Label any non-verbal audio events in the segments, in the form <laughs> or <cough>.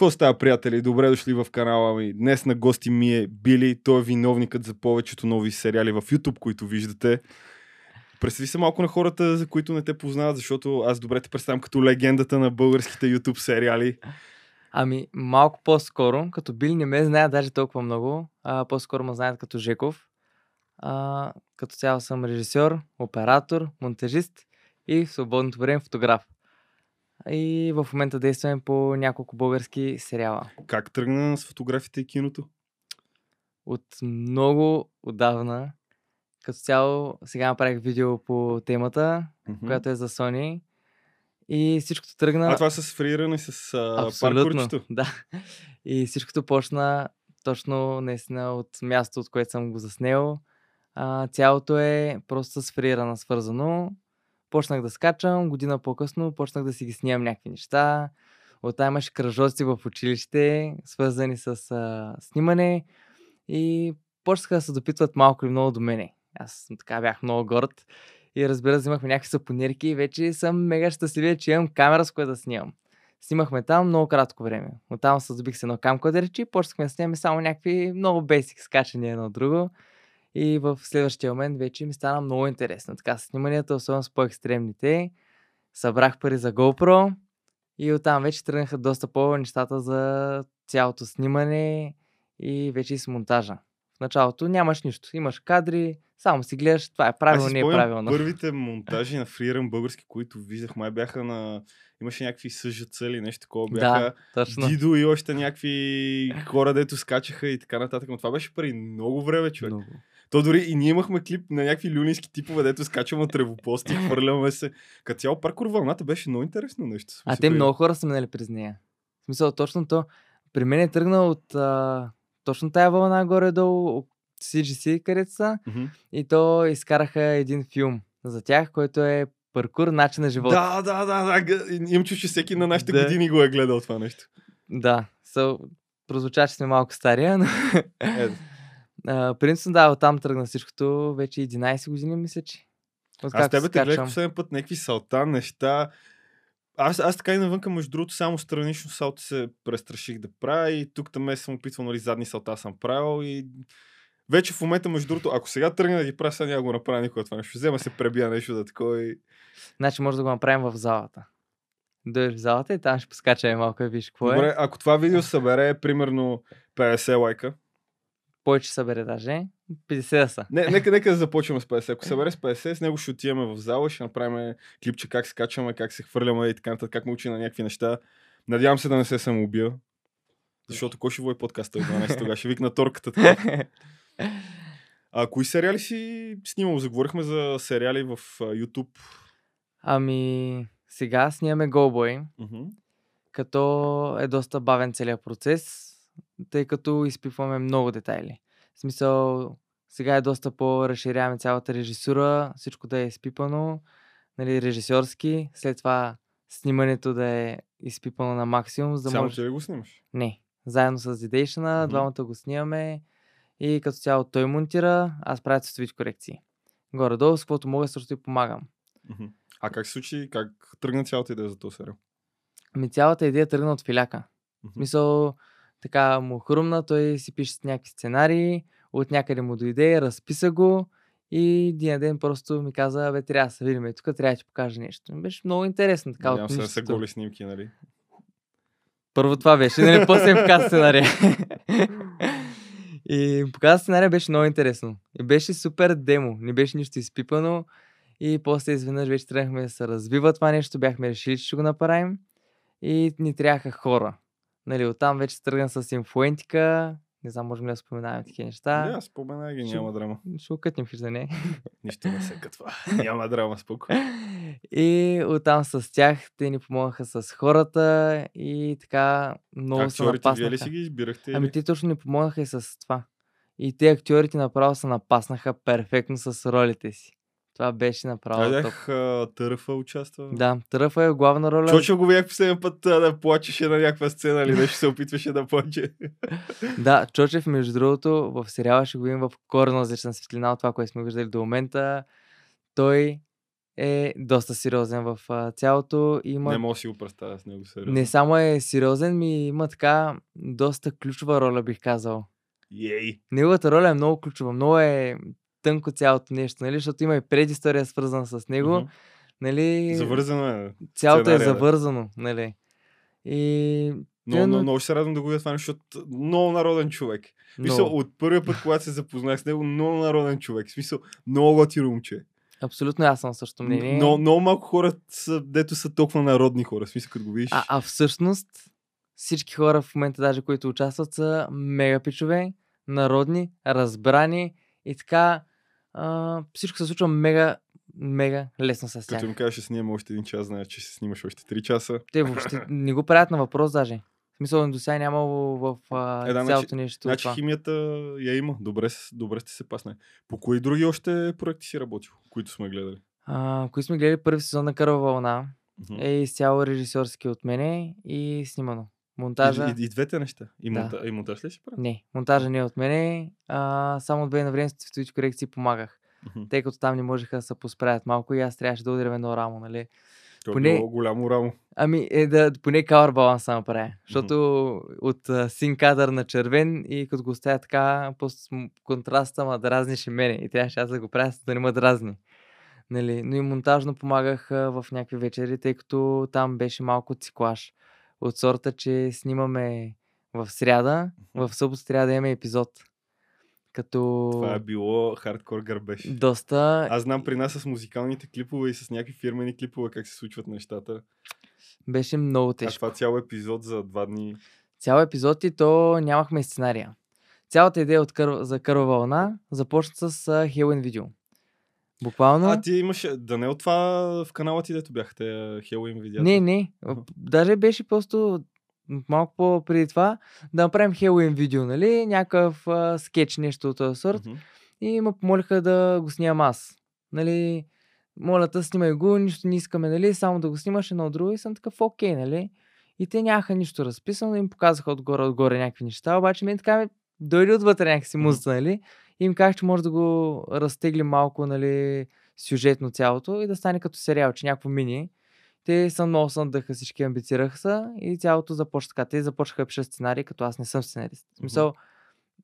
Какво става, приятели? Добре дошли в канала ми. Днес на гости ми е Били. Той е виновникът за повечето нови сериали в YouTube, които виждате. Представи се малко на хората, за които не те познават, защото аз добре те представям като легендата на българските YouTube сериали. Ами, малко по-скоро, като Били не ме знаят даже толкова много, а, по-скоро ме знаят като Жеков. А, като цяло съм режисьор, оператор, монтажист и в свободното време фотограф. И в момента действаме по няколко български сериала. Как тръгна с фотографите и киното? От много отдавна, като цяло, сега направих видео по темата, Мгм. която е за Sony. И всичкото тръгна... А това с фриране с а, Абсолютно, паркурчето? <laughs> да. И всичкото почна точно наистина от място, от което съм го заснел. А, цялото е просто с фрирана свързано. Почнах да скачам, година по-късно почнах да си ги снимам някакви неща. Оттам имаше кръжоци в училище, свързани с а, снимане. И почнаха да се допитват малко или много до мене. Аз така бях много горд. И разбира взимахме някакви сапонирки и вече съм мега щастлив, че имам камера с която да снимам. Снимахме там много кратко време. Оттам се здобих с едно камкодерче и почнахме да снимаме само някакви много бейсик скачания едно от друго. И в следващия момент вече ми стана много интересно. Така, сниманията, особено с по-екстремните, събрах пари за GoPro и оттам вече тръгнаха доста по-нещата за цялото снимане и вече и с монтажа. В началото нямаш нищо. Имаш кадри, само си гледаш, това е правилно, не е правилно. Първите <laughs> монтажи на фриран български, които виждах, май бяха на... Имаше някакви съжъци или нещо такова. Бяха Да, точно. Дидо и още някакви хора, дето скачаха и така нататък. Но това беше преди много време, човек. Много. То дори и ние имахме клип на някакви люнински типове, дето скачаме тревопости, <laughs> хвърляме се. Като цяло паркур вълната беше много интересно нещо. А те много хора са минали през нея. В смисъл, точно то. При мен е тръгнал от а, точно тая вълна горе-долу, от CGC, където са. Мгм. И то изкараха един филм за тях, който е паркур, начин на живота. Да, да, да, да. Имам чуш, че всеки на нашите Да. години го е гледал това нещо. Да. So, прозвуча, че сме малко стария, но... Е, а, принципно да, оттам тръгна всичкото. Вече 11 години, мисля, че. аз Откакто тебе те гледах последния път някакви салта, неща. Аз, аз така и навънка, между другото, само странично салто се престраших да правя и тук там съм опитвал, нали, задни салта съм правил и вече в момента, между другото, ако сега тръгна да ги правя, сега няма го направя никога това нещо. Взема се пребия нещо да такова и... Значи може да го направим в залата. Дойдеш в залата и там ще поскачаме малко и виж какво Добре, е. ако това видео събере примерно 50 лайка, Повече събере даже. 50 да са. не, нека, нека да започваме с 50. Ако събере с 50, с него ще отиваме в зала, ще направим клипче как се качваме, как се хвърляме и така нататък, как му учи на някакви неща. Надявам се да не се самоубия. Защото кой ще води подкаста 12 тогава? Ще викна торката. Така. <laughs> А кои сериали си снимал? Заговорихме за сериали в YouTube. Ами, сега снимаме Голбой, като е доста бавен целият процес, тъй като изпипваме много детайли. В смисъл, сега е доста по-разширяваме цялата режисура, всичко да е изпипано, нали, режисьорски, след това снимането да е изпипано на максимум, за да Само може... че ли го снимаш? Не, заедно с Didation, Мгм. двамата го снимаме и като цяло той монтира, аз правя цветовите корекции. Горе-долу, с каквото мога, също и помагам. Мгм. А как се случи, как тръгна цялата идея за този сериал? Ами цялата идея тръгна от филяка. Мгм. В смисъл, така му хрумна, той си пише с някакви сценарии, от някъде му дойде, разписа го и един ден просто ми каза, бе, трябва да се видим и тук, трябва да ти покажа нещо. Беше много интересно така Надявам се да са голи снимки, нали? Първо това беше, нали, после им показа сценария. и показа сценария, беше много интересно. И беше супер демо, не беше нищо изпипано. И после изведнъж вече тръгнахме да се развива това нещо, бяхме решили, че ще го направим. И ни трябваха хора. Нали, оттам вече се тръгна с инфлуентика. Не знам, можем ли да споменаваме такива неща. Да, споменай ги, няма драма. Ще го кътнем в издане. <laughs> Нищо не се кътва. <laughs> Няма драма, споко. И оттам с тях те ни помогнаха с хората и така много се Актьорите, вие ли напаснаха. си ги избирахте? Ами те точно ни помогнаха и с това. И те актьорите направо се напаснаха перфектно с ролите си. Това беше направо а, Търфа участва. Да, Тръфа е главна роля. Чочо го видях последния път а, да плачеше на някаква сцена или нещо се опитваше да плаче. <laughs> Да, Чочев, между другото, в сериала ще го видим в коренно различна светлина от това, което сме виждали до момента. Той е доста сериозен в цялото. Има Не мога си го представя с него сериозно. не само е сериозен, ми има така доста ключова роля, бих казал. Ей! Неговата роля е много ключова, много е тънко цялото нещо, нали? Защото има и предистория свързана с него, Мгм. нали? Завързано е. Цялото е да. завързано, нали? И Но, но, но- много ще се радвам да го видя това нещо, защото много народен човек. Смисъл, много, от първия път, когато се запознах с него, много народен човек. В Смисъл, много готино момче. абсолютно аз съм също мнение. Но, много малко хора, са, дето са толкова народни хора. В смисъл, като го видиш. А, а всъщност всички хора в момента, даже които участват, са мега пичове, народни, разбрани и така а, всичко се случва мега, мега лесно с тях. Като им кажеш, ще снимаме още един час, знаеш, че се снимаш още 3 часа. Те въобще не го правят на въпрос даже. В смисъл, до сега нямало в а, Е, да, цялото нещо Значи това. химията я има. Добре, добре сте се пасне. По кои други още проекти си работил, които сме гледали? А, кои сме гледали първи сезон на Кърва вълна, Мгм. е изцяло режисьорски от мене и снимано. Монтажа... И, и, и, двете неща. И, Да. монта, и монтаж ли си прави? Не, монтажа не е от мене, а, само от време на време с корекции помагах. Тъй като там не можеха да се посправят малко и аз трябваше да удрям едно рамо, нали? То е поне- било голямо рамо. Ами, е да поне кавър баланса направя. Защото от а, син кадър на червен и като го оставя така, м- контраста ма дразнеше мене. И трябваше аз да го правя, за да не ме дразни. Нали? Но и монтажно помагах а, в някакви вечери, тъй като там беше малко циклаж. От сорта, че снимаме в сряда, в събота трябва да имаме епизод. Като Това е било хардкор гърбеж. доста Аз знам при нас с музикалните клипове и с някакви фирмени клипове как се случват нещата. беше много А тежко. това цял епизод за два дни. Цял епизод и то нямахме сценария. Цялата идея от кър... за Кърва вълна започна с а, Хелен видео. Буквално... А ти имаше, да не от това в канала ти, дето бяха те Хелуин видеята. Не, не. Даже беше просто малко по преди това да направим Хелуин видео, нали? Някакъв а, скетч, нещо от този сорт. Мгм. И ме помолиха да го снимам аз. Нали? Моля те, снимай го, нищо не искаме, нали? Само да го снимаш едно друго и съм такъв окей, нали? И те нямаха нищо разписано, им показаха отгоре, отгоре някакви неща, обаче мен така ми дойде отвътре някакси музата, нали? И им казах, че може да го разтегли малко, нали, сюжетно цялото и да стане като сериал, че някакво мини. Те са много се надъха, всички амбицираха се и цялото започна така. Те започнаха да пишат сценарий, като аз не съм сценарист. Смисъл,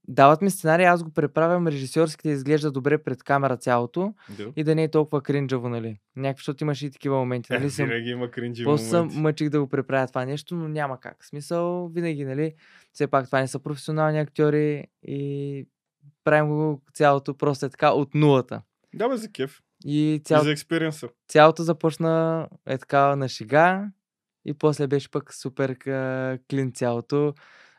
дават ми сценарий, аз го преправям режисьорски да изглежда добре пред камера цялото Да. и да не е толкова кринджаво, нали. Някакви, защото имаше и такива моменти, Е, нали. <laughs> съм, винаги има кринджи моменти. мъчих да го преправя това нещо, но няма как. В смисъл, винаги, нали, все пак това не са професионални актьори и правим го цялото просто е така от нулата. Да, бе, за кеф. И И цял, за експириенса. цялото започна е така на шега и после беше пък супер клин цялото.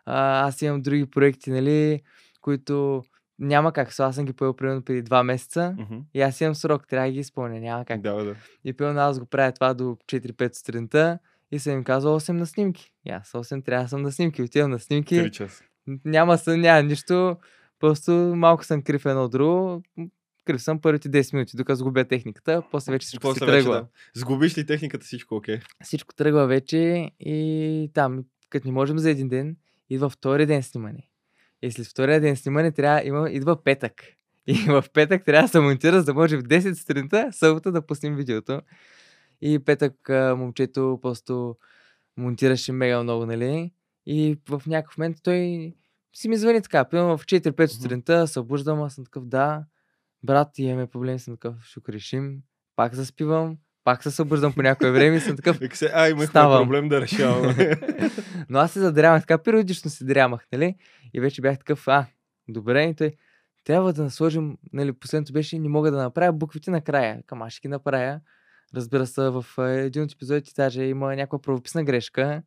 А, аз имам други проекти, нали, които няма как. Аз съм ги поел примерно преди два месеца Мгм. и аз имам срок, трябва да ги изпълня, няма как. Да, да. И пълно аз го правя това до 4-5 сутринта и съм им казал 8 на снимки. И аз 8 трябва да съм на снимки. Отивам на снимки, Три часа. н- няма сън, няма нищо. Просто малко съм крив едно от друго. Крив съм първите 10 минути, докато сгубя техниката. После вече всичко си После вече, тръгва. да. Сгубиш ли техниката, всичко окей. Всичко тръгва вече и там, като не можем за един ден, идва втори ден снимане. И след втория ден снимане трябва, има, идва петък. И <laughs> в петък трябва да се монтира, за да може в 10 сутринта, събота да пуснем видеото. И петък момчето просто монтираше мега много, нали? И в някакъв момент той си ми звъни така, примерно в 4-5 Мгм. сутринта, събуждам, аз съм такъв, да, брат, имаме проблем, съм такъв, ще го решим. Пак заспивам, пак се събуждам по някое време и съм такъв, а, имахме Ставам. проблем да решаваме. <laughs> но аз се задрямах, така периодично се дрямах, нали? И вече бях такъв, а, добре, и той, трябва да сложим, нали, последното беше, не мога да направя буквите накрая. Към аз ще ги направя. Разбира се, в един от епизодите даже има някаква правописна грешка.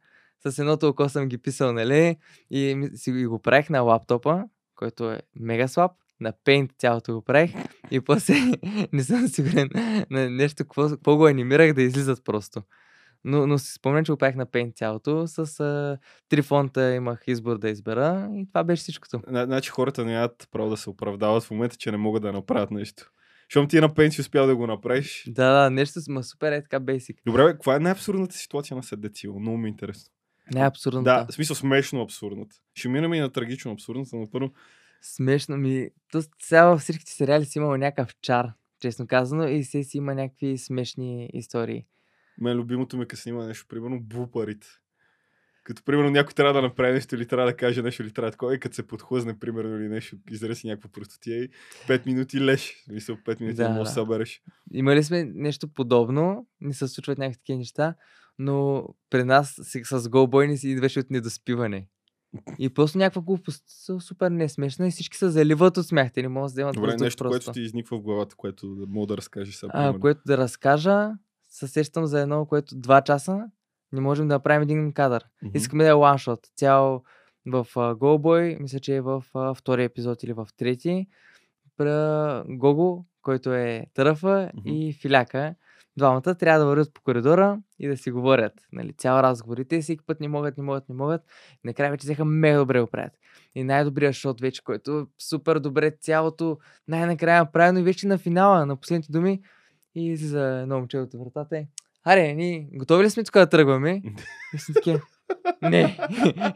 С едното око съм ги писал, нали? И си и го правих на лаптопа, който е мега слаб. На Paint цялото го правих. И после <laughs> не съм сигурен на нещо, какво, какво го анимирах да излизат просто. Но, но си спомням, че го правих на Paint цялото. С а, три фонта имах избор да избера и това беше всичкото. Зна- Значи хората нямат право да се оправдават в момента, че не могат да направят нещо. Щом ти на пенсия успял да го направиш. Да, да, нещо ма супер е така бейсик. Добре, бе, каква е най-абсурдната ситуация на Седецио? Много ми е интересно. Не е абсурдно. Да, в смисъл смешно абсурдната. Ще минем и на трагично абсурдната, но първо Смешно ми. То сега във всичките сериали си имало някакъв чар. честно казано, и се си има някакви смешни истории. Мен любимото ми като снима нещо, примерно блупарите. Като примерно някой трябва да направи нещо или трябва да каже нещо или трябва такова и като се подхлъзне примерно или нещо, изрази някаква простотия и 5 минути леш. Мисля, 5 минути да, да можеш да събереш. Имали сме нещо подобно, не се случват някакви такива неща, но при нас си- с голбой ни си идваше от недоспиване. И просто някаква глупост, супер не е смешна и всички се заливат от смях, те не могат да вземат Добре, нещо, просто. което ти изниква в главата, което мога да разкажеш сега. а, примерно. което да разкажа, се сещам за едно, което два часа не можем да направим един кадър. Мгм. Искаме да е ланшот. Цял в Голбой, мисля, че е в uh, втори епизод или в трети. Пра Гого, който е търфа Мгм. и филяка. Двамата трябва да вървят по коридора и да си говорят. Нали, цял разговор. И те всеки път не могат, не могат, не могат. Накрая вече взеха мега добре го правят. И най-добрият шот вече, който супер добре цялото най-накрая направено и вече на финала, на последните думи. И излиза едно момче от вратата. Аре, ние готови ли сме тук да тръгваме? <laughs> И съм такива, не,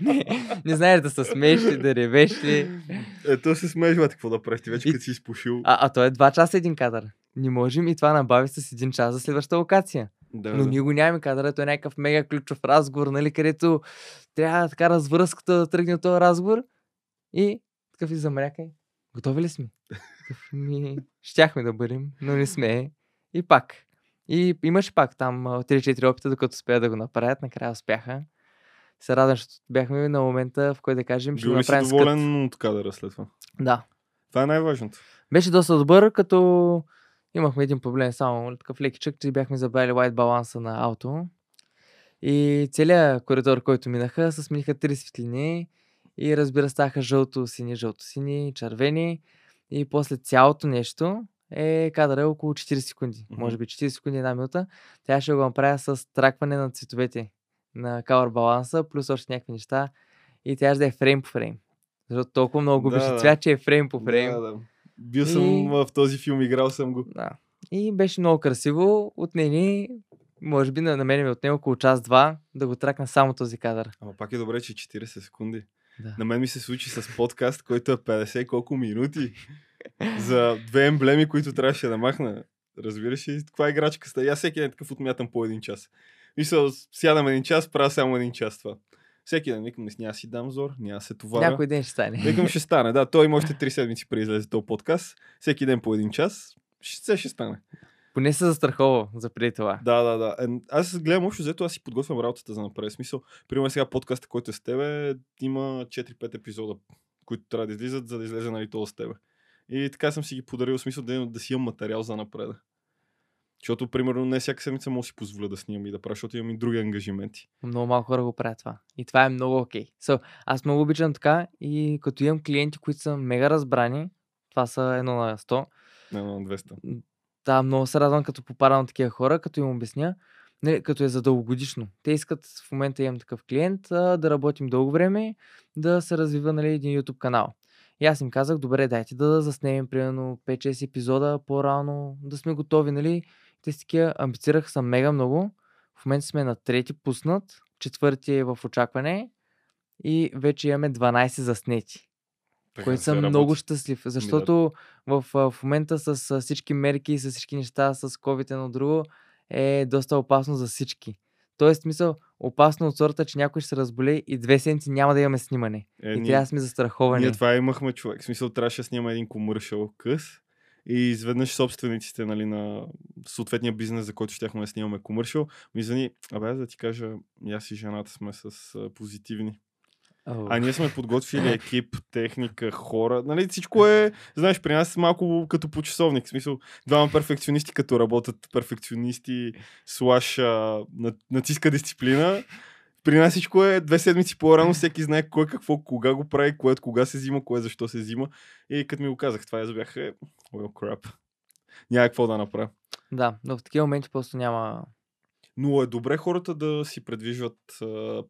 не, не знаеш да се смееш ли, да ревеш ли. Е, то се смежва какво да правиш, ти вече И- като си изпушил. А, а то е два часа един кадър. Не можем и това набави с един час за следващата локация. да, Но да. ние го нямаме кадър, ето е някакъв мега ключов разговор, нали, където трябва така развръзката да тръгне от този разговор. И такъв и замрякай. Готови ли сме? <laughs> Такъв, ми, щяхме да бъдем, но не сме. И пак. И имаше пак там а, 3-4 опита, докато успеят да го направят. Накрая успяха. Се радвам, защото бяхме на момента, в който да кажем, ще го Бил си направим скът. доволен от кадъра след това? Да. Това е най-важното. Беше доста добър, като имахме един проблем само, такъв лекичък, че бяхме забравили white баланса на ауто. И целият коридор, който минаха, се смениха три светлини и разбира се, ставаха жълто-сини, жълто-сини, червени. И после цялото нещо е кадъра е около 40 секунди. Мгм. Може би 40 секунди, една минута. Тя ще го направя с тракване на цветовете на color баланса, плюс още някакви неща. И тя ще да е фрейм по фрейм. Защото толкова много Да, обича да. цвят, че е фрейм по фрейм. Да, да. Бил съм И- в този филм, играл съм го. Да. И беше много красиво. Отнени, може би на, на мен ми отне около час-два да го тракна само този кадър. Ама пак е добре, че 40 секунди. Да. На мен ми се случи с подкаст, който е 50 и колко минути. За две емблеми, които трябваше да махна. Разбираш ли, каква играчка ста? И Аз всеки ден такъв отмятам по един час. Мисля, сядам един час, правя само един час това. Всеки ден викам, няма си дам зор, няма се товаря. Някой ден ще стане. Викам, ще стане. Да, той има още <laughs> 3 седмици преди излезе този подкаст. Всеки ден по един час. Ще, ще стане. Поне се застрахова за преди това. Да, да, да. Аз гледам общо, взето аз си подготвям работата за напред. Смисъл, примерно сега подкаста, който е с тебе, има 4-5 епизода, които трябва да излизат, за да излезе нали това с тебе. И така съм си ги подарил, в смисъл да, да си имам материал за напред. Защото, примерно, не всяка седмица мога да си позволя да снимам и да правя, защото имам и други ангажименти. Много малко хора го правят това. И това е много окей. So, аз много обичам така и като имам клиенти, които са мега разбрани, това са едно на 100, Не, на 200. Да, много се радвам като попадам на такива хора, като им обясня, нали, като е за дългогодишно. Те искат, в момента имам такъв клиент, да работим дълго време, да се развива нали, един YouTube канал. И аз им казах, добре, дайте да заснемем примерно 5-6 епизода по-рано, да сме готови, нали? Те си такива амбицираха са мега много. В момента сме на трети пуснат, четвърти е в очакване и вече имаме 12 заснети Така което съм работи. много щастлив, защото в, в момента с всички мерки с всички неща, с COVID едно друго, е доста опасно за всички. Тоест, мисъл, опасно от сорта, че някой ще се разболее и две седмици няма да имаме снимане. Е, и ние- трябва да сме застраховани. Ние това имахме човек. В смисъл трябваше да снимаме един комършъл къс и изведнъж собствениците нали, на съответния бизнес, за който щяхме да снимаме комършъл, ми извини, абе да ти кажа, аз и жената сме с позитивни. О, А ние сме подготвили <laughs> екип, техника, хора. Нали, всичко е, знаеш, при нас малко като по часовник. В смисъл, двама перфекционисти, като работят перфекционисти, слаш а, на- нацистска дисциплина. При нас всичко е две седмици по-рано, всеки знае кой какво, кога го прави, кое от кога се взима, кое защо се взима. И като ми го казах, това бях, е, well crap. Няма какво да направя. Да, но в такива моменти просто няма... Но е добре хората да си предвиждат,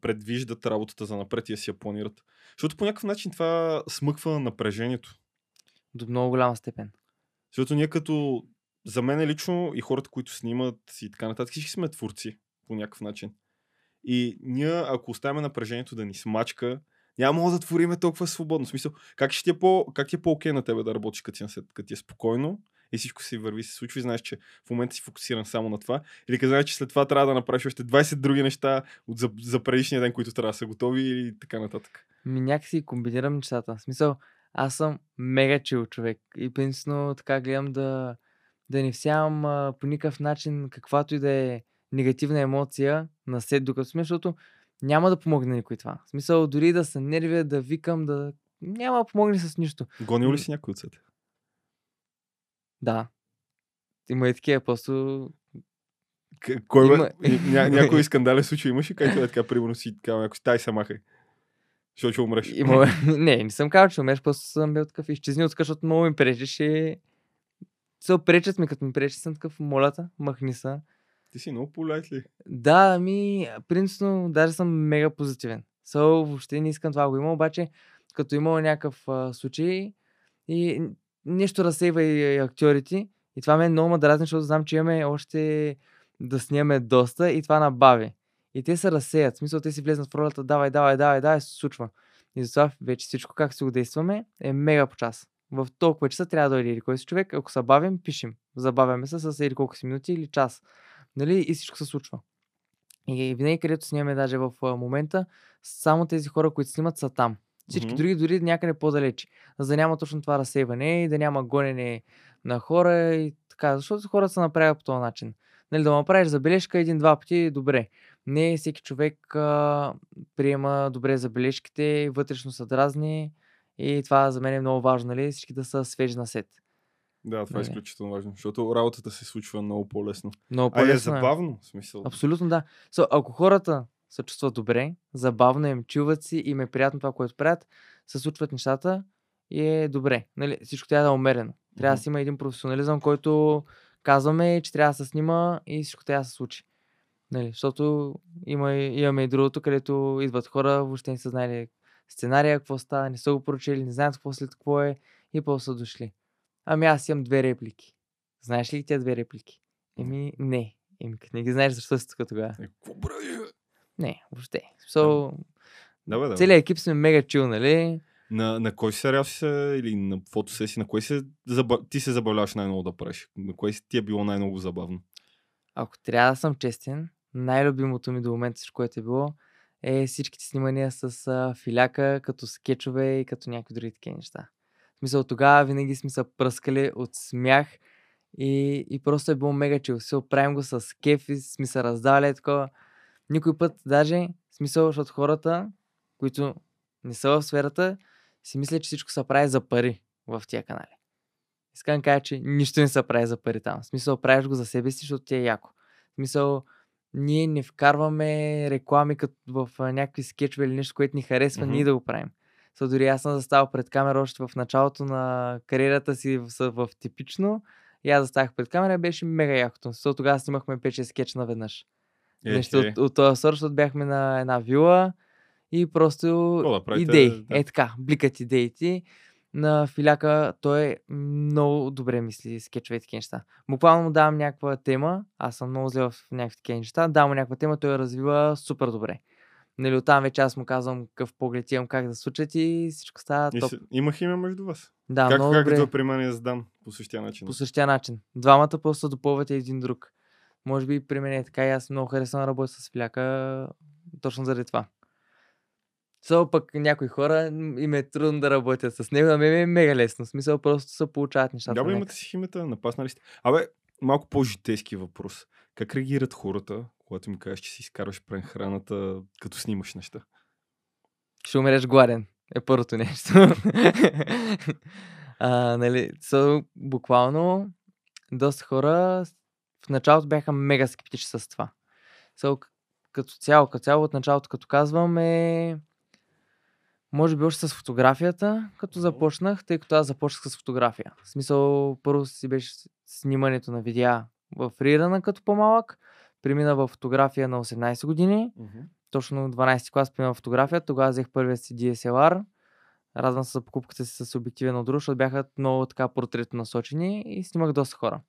предвиждат работата за напред и да си я планират. Защото по някакъв начин това смъква напрежението. До много голяма степен. Защото ние като, за мен лично и хората, които снимат и така нататък, всички сме творци по някакъв начин. И ние, ако оставяме напрежението да ни смачка, няма мога да твориме толкова свободно. В смисъл, как, ще ти е по, как ти е по-окей на тебе да работиш, като ти, е- като ти е спокойно и всичко си върви, се случва и знаеш, че в момента си фокусиран само на това. Или като знаеш, че след това трябва да направиш още 20 други неща от за, за предишния ден, които трябва да са готови и така нататък. Ми някакси комбинирам нещата. В смисъл, аз съм мега чил човек и принципно така гледам да, да не всявам а, по никакъв начин каквато и да е негативна емоция на сет, докато сме, защото няма да помогне никой това. В смисъл, дори да се нервя, да викам, да... Няма да помогне с нищо. Гонил ли си някой от сета? Да. Има и такива, просто... К- Кой Има- бе? Ня, <laughs> някой скандален случай имаш ли, където е така, примерно си така, някой тай се махай. Защото ще умреш. Има... <laughs> не, не съм казал, че умеш, просто съм бил такъв изчезни от защото много ми пречиш и... Се пречат ми, като ми пречи, съм такъв, молята, махни са. Ти си много полет ли? Да, ами, принципно, даже съм мега позитивен. So, въобще не искам това го има, обаче, като имало някакъв а, случай и нещо разсейва и, актьорите, и това ме много ме дразни, защото знам, че имаме още да снимаме доста и това набави. И те се разсеят, в смисъл те си влезнат в ролята, давай, давай, давай, давай, се случва. И затова вече всичко, как си го действаме, е мега по час. В толкова часа трябва да дойде или кой си човек, ако се бавим, пишем. Забавяме се с или колко си минути или час. Нали? И всичко се случва. И винаги, където снимаме, даже в момента, само тези хора, които снимат, са там. Всички Мгм. други дори някъде по-далече. За да няма точно това разсейване и да няма гонене на хора и така. Защото хората се направят по този начин. Нали, да му направиш забележка един-два пъти, добре. Не всеки човек а, приема добре забележките, вътрешно са дразни и това за мен е много важно, нали? Всички да са свежи на сет. Да, това е Нали. изключително важно, защото работата се случва много по-лесно. Много А е по-лесно е. забавно, в смисъл. Абсолютно да. So, ако хората се чувстват добре, забавно им, чуват си, им е приятно това, което правят, се случват нещата и е добре. Нали? Всичко трябва да е умерено. Трябва да си има един професионализъм, който казваме, че трябва да се снима и всичко трябва да се случи. Нали? Защото има, имаме и другото, където идват хора, въобще не са знаели сценария, какво става, не са го прочели, не знаят какво след какво е и после са дошли. Ами аз имам две реплики. Знаеш ли тези две реплики? Еми, не. Еми, като не ги знаеш, защо си тук тогава? Е, какво прави? Не, въобще. So, Да, бе, да. бе. целият екип сме мега чил, нали? На, на кой сериал си се, или на фотосесия, на кой се, заба... ти се забавляваш най-много да правиш? На кой си ти е било най-много забавно? Ако трябва да съм честен, най-любимото ми до момента, което е било, е всичките снимания с а, филяка, като скетчове и като някакви други такива неща. В смисъл, тогава винаги сме се пръскали от смях и, и просто е било мега чил. Се оправим го с кеф и сме се раздавали такова. Никой път даже, в смисъл, защото хората, които не са в сферата, си мислят, че всичко се прави за пари в тия канали. Искам да кажа, че нищо не се прави за пари там. В смисъл, правиш го за себе си, защото ти е яко. В смисъл, ние не вкарваме реклами като в някакви скетчове или нещо, което ни харесва, ние Мгм. да го правим. So, дори аз съм заставал пред камера още в началото на кариерата си в, в типично. И аз заставах пред камера и беше мега якото. Защото тогава снимахме 5-6 скетча наведнъж. Е, Нещо е. от, от този сорт, защото бяхме на една вила и просто да правите, идеи. да. Е така, бликат идеите. На Филяка той много добре мисли скетчове и такива неща. Буквално му давам някаква тема, аз съм много зле в някакви такива неща, давам му някаква тема, той я развива супер добре. Нали, оттам вече аз му казвам какъв поглед имам, как да случат и всичко става И топ. се- Има химия между вас. Да, как много как добре. при мен е задан по същия начин? По същия начин. Двамата просто допълват един друг. Може би при мен е така и аз много харесвам да работя с Филяка точно заради това. Само пък някои хора им е трудно да работят с него, а мен ми е мега лесно. В смисъл просто се получават нещата. Да, имате си химията, напаснали сте. Абе, малко по-житейски въпрос. Как реагират хората, когато им кажеш, че си изкарваш прехраната, като снимаш неща? Ще умреш гладен. Е първото нещо. <laughs> а, нали, so, буквално доста хора в началото бяха мега скептични с това. К- като цяло, като цяло от началото, като казвам, е може би още с фотографията, като започнах, тъй като аз започнах с фотография. В смисъл, първо си беше снимането на видеа в Рирана като по-малък, премина в фотография на 18 години, точно 12 клас премина в фотография, тогава взех първия си DSLR, радвам се за покупката си с обективен от друг, защото бяха много така портретно насочени и снимах доста хора.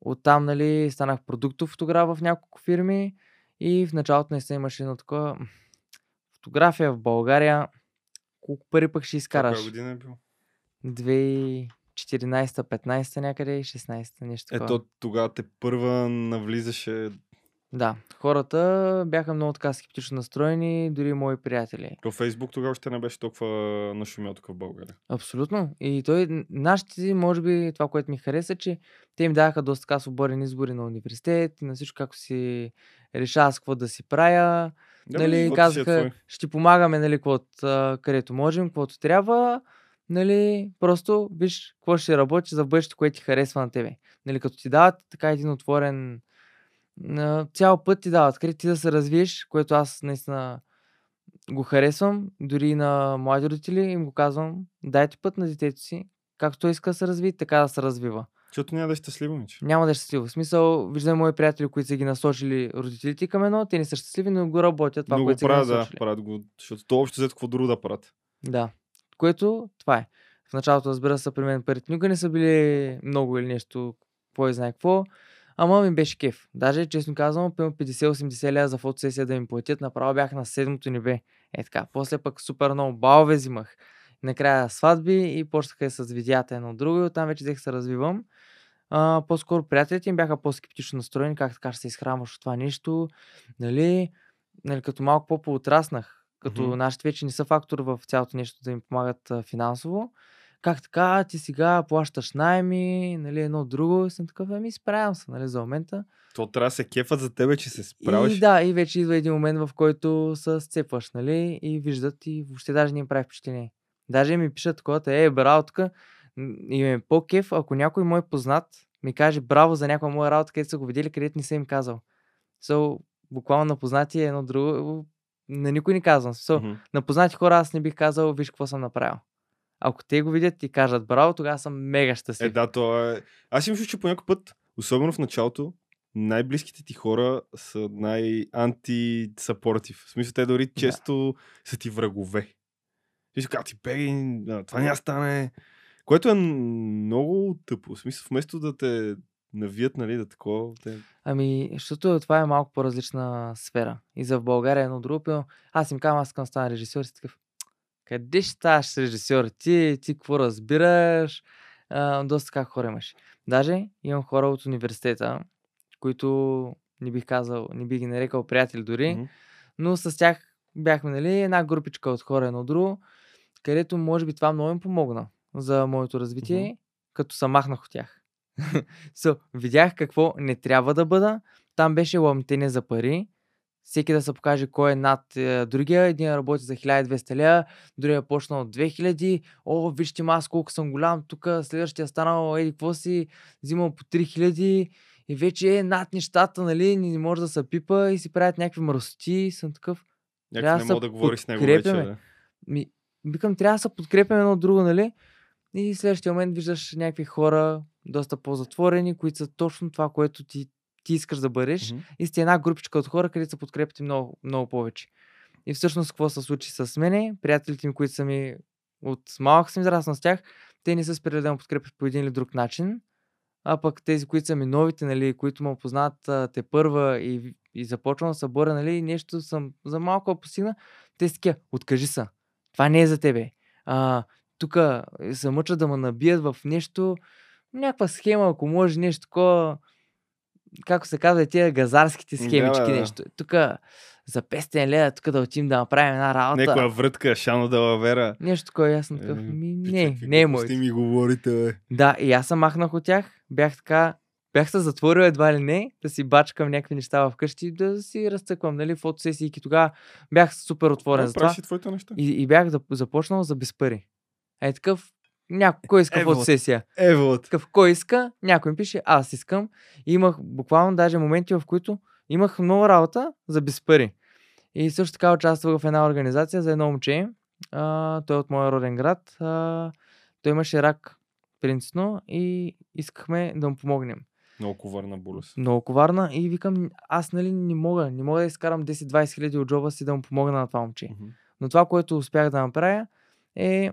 Оттам, нали, станах продуктов фотограф в няколко фирми и в началото не имаше едно такова фотография в България. Колко пари пък ще Коя изкараш? година е бил? 2000 14-та, 15-та някъде, 16-та, нещо такова. Ето тогава те първа навлизаше Да, хората бяха много така скептично настроени, дори мои приятели. То Фейсбук тогава още не беше толкова нашумял тук в България. Абсолютно. И той, нашите, може би, това, което ми хареса, че те им даваха доста така свободен избори на университет и на всичко, как си решава с какво да си правя. Да, нали, е казаха, твой. ще ти помагаме, нали, каквото, а, където можем, каквото трябва. Нали, просто виж какво ще работи за бъдещето, което ти харесва на тебе. Нали, като ти дават така един отворен цял път ти дават, където ти да се развиеш, което аз наистина го харесвам, дори и на млади родители им го казвам, дайте път на детето си, както той иска да се развие, така да се развива. Защото няма да е щастливо, мич. Няма да е щастливо. В смисъл, виждам мои приятели, които са ги насочили родителите към едно, те не са щастливи, но го работят това, Но го което ги правят, да, правят го. Защото то общо взето какво друго да правят. Да. Което, това е. В началото, разбира се, при мен парите никога не са били много или нещо, кой знае какво. Ама ми беше кеф. Даже, честно казвам, пълно 50-80 лева за фотосесия да ми платят, направо бях на седмото небе. Е така. После пък супер много балове взимах. Накрая сватби и почнаха с видеята едно от друго и оттам вече взех се развивам. А, по-скоро приятелите им бяха по-скептично настроени, как така ще се изхранваш от това нещо. Нали, нали, като малко по-поотраснах, като Мгм. нашите вече не са фактор в цялото нещо да им помагат а, финансово. Как така, ти сега плащаш найми, нали, едно друго, и съм такъв, ами справям се, нали, за момента. То трябва да се кефат за тебе, че се справиш. И да, и вече идва един момент, в който се сцепваш, нали, и виждат и въобще даже не им прави впечатление. Даже ми пишат такова, е, браво, тук и ми е по-кеф, ако някой мой познат ми каже браво за някоя моя работа, където са го видели, където не съм им казал. So, буквално на познати е едно друго, на никой не казвам. So, Мгм. на познати хора аз не бих казал, виж какво съм направил. Ако те го видят и кажат браво, тогава съм мега щастлив. Е, да, то е... Аз си мисля, че по някой път, особено в началото, най-близките ти хора са най-анти-сапортив. В смисъл, те дори често са ти врагове. И си ти беги, това няма стане. Което е много тъпо. В смисъл, вместо да те навият, нали, да такова, те... Ами, защото това е малко по-различна сфера. И за в България е едно друго. Аз им казвам, аз искам да стана режисьор. И такъв, къде ще ставаш режисьор? Ти, ти какво разбираш? А, доста така хора имаш. Даже имам хора от университета, които не бих казал, не бих ги нарекал приятели дори, Мгм. но с тях бяхме, нали, една групичка от хора едно друго, където може би това много им помогна за моето развитие, като се махнах от тях. <laughs> so, видях какво не трябва да бъда. Там беше ламтене за пари. Всеки да се покаже кой е над е, другия. Един работи за 1200 лева, другия е почнал от 2000. О, вижте ма аз колко съм голям. Тук следващия станал, еди, какво си, взимал по 3000 и вече е над нещата, нали, не, може да се пипа и си правят някакви мръсоти. И съм такъв, да не мога да говори с него вече. Да. ми, викам, трябва да се подкрепяме едно от друго, нали? И в следващия момент виждаш някакви хора, доста по-затворени, които са точно това, което ти, ти искаш да бъдеш. Мгм. И сте една групичка от хора, където се подкрепят много, много повече. И всъщност какво се случи с мене? Приятелите ми, които са ми от малък съм израснал с тях, те не са спирали да ме подкрепят по един или друг начин. А пък тези, които са ми новите, нали, които ме познат а, те първа и, и започвам да се боря, нали, нещо съм за малко постигна, те са откажи се. Това не е за тебе. А, тук се мъчат да ме набият в нещо, някаква схема, ако може нещо такова, kako се казва, тия газарските Да, схемички бе, да. нещо. Тук за 500 лева, тук да отидем да направим една работа. Някоя врътка, Шано да лавера. Нещо такова, аз съм такъв. Е, Ми, не, не е моето. ми говорите, бе. Да, и аз съм махнах от тях. Бях така, бях се затворил едва ли не, да си бачкам някакви неща вкъщи, да си разцъквам, нали, фотосесии. И тогава бях супер отворен Да, за това. И, и бях зап- започнал за без пари. Е такъв, някой, кой иска фотосесия? Ево, Такъв, кой иска? Някой ми пише, аз искам. И имах буквално даже моменти, в които имах много работа за без пари. И също така участвах в една организация за едно момче. А, той е от моя роден град. А, той имаше рак, принципно, и искахме да му помогнем. много коварна болест. Много коварна и викам, аз нали не мога, не мога да изкарам 10-20 хиляди от джоба си да му помогна на това момче. Мгм. Но това, което успях да направя е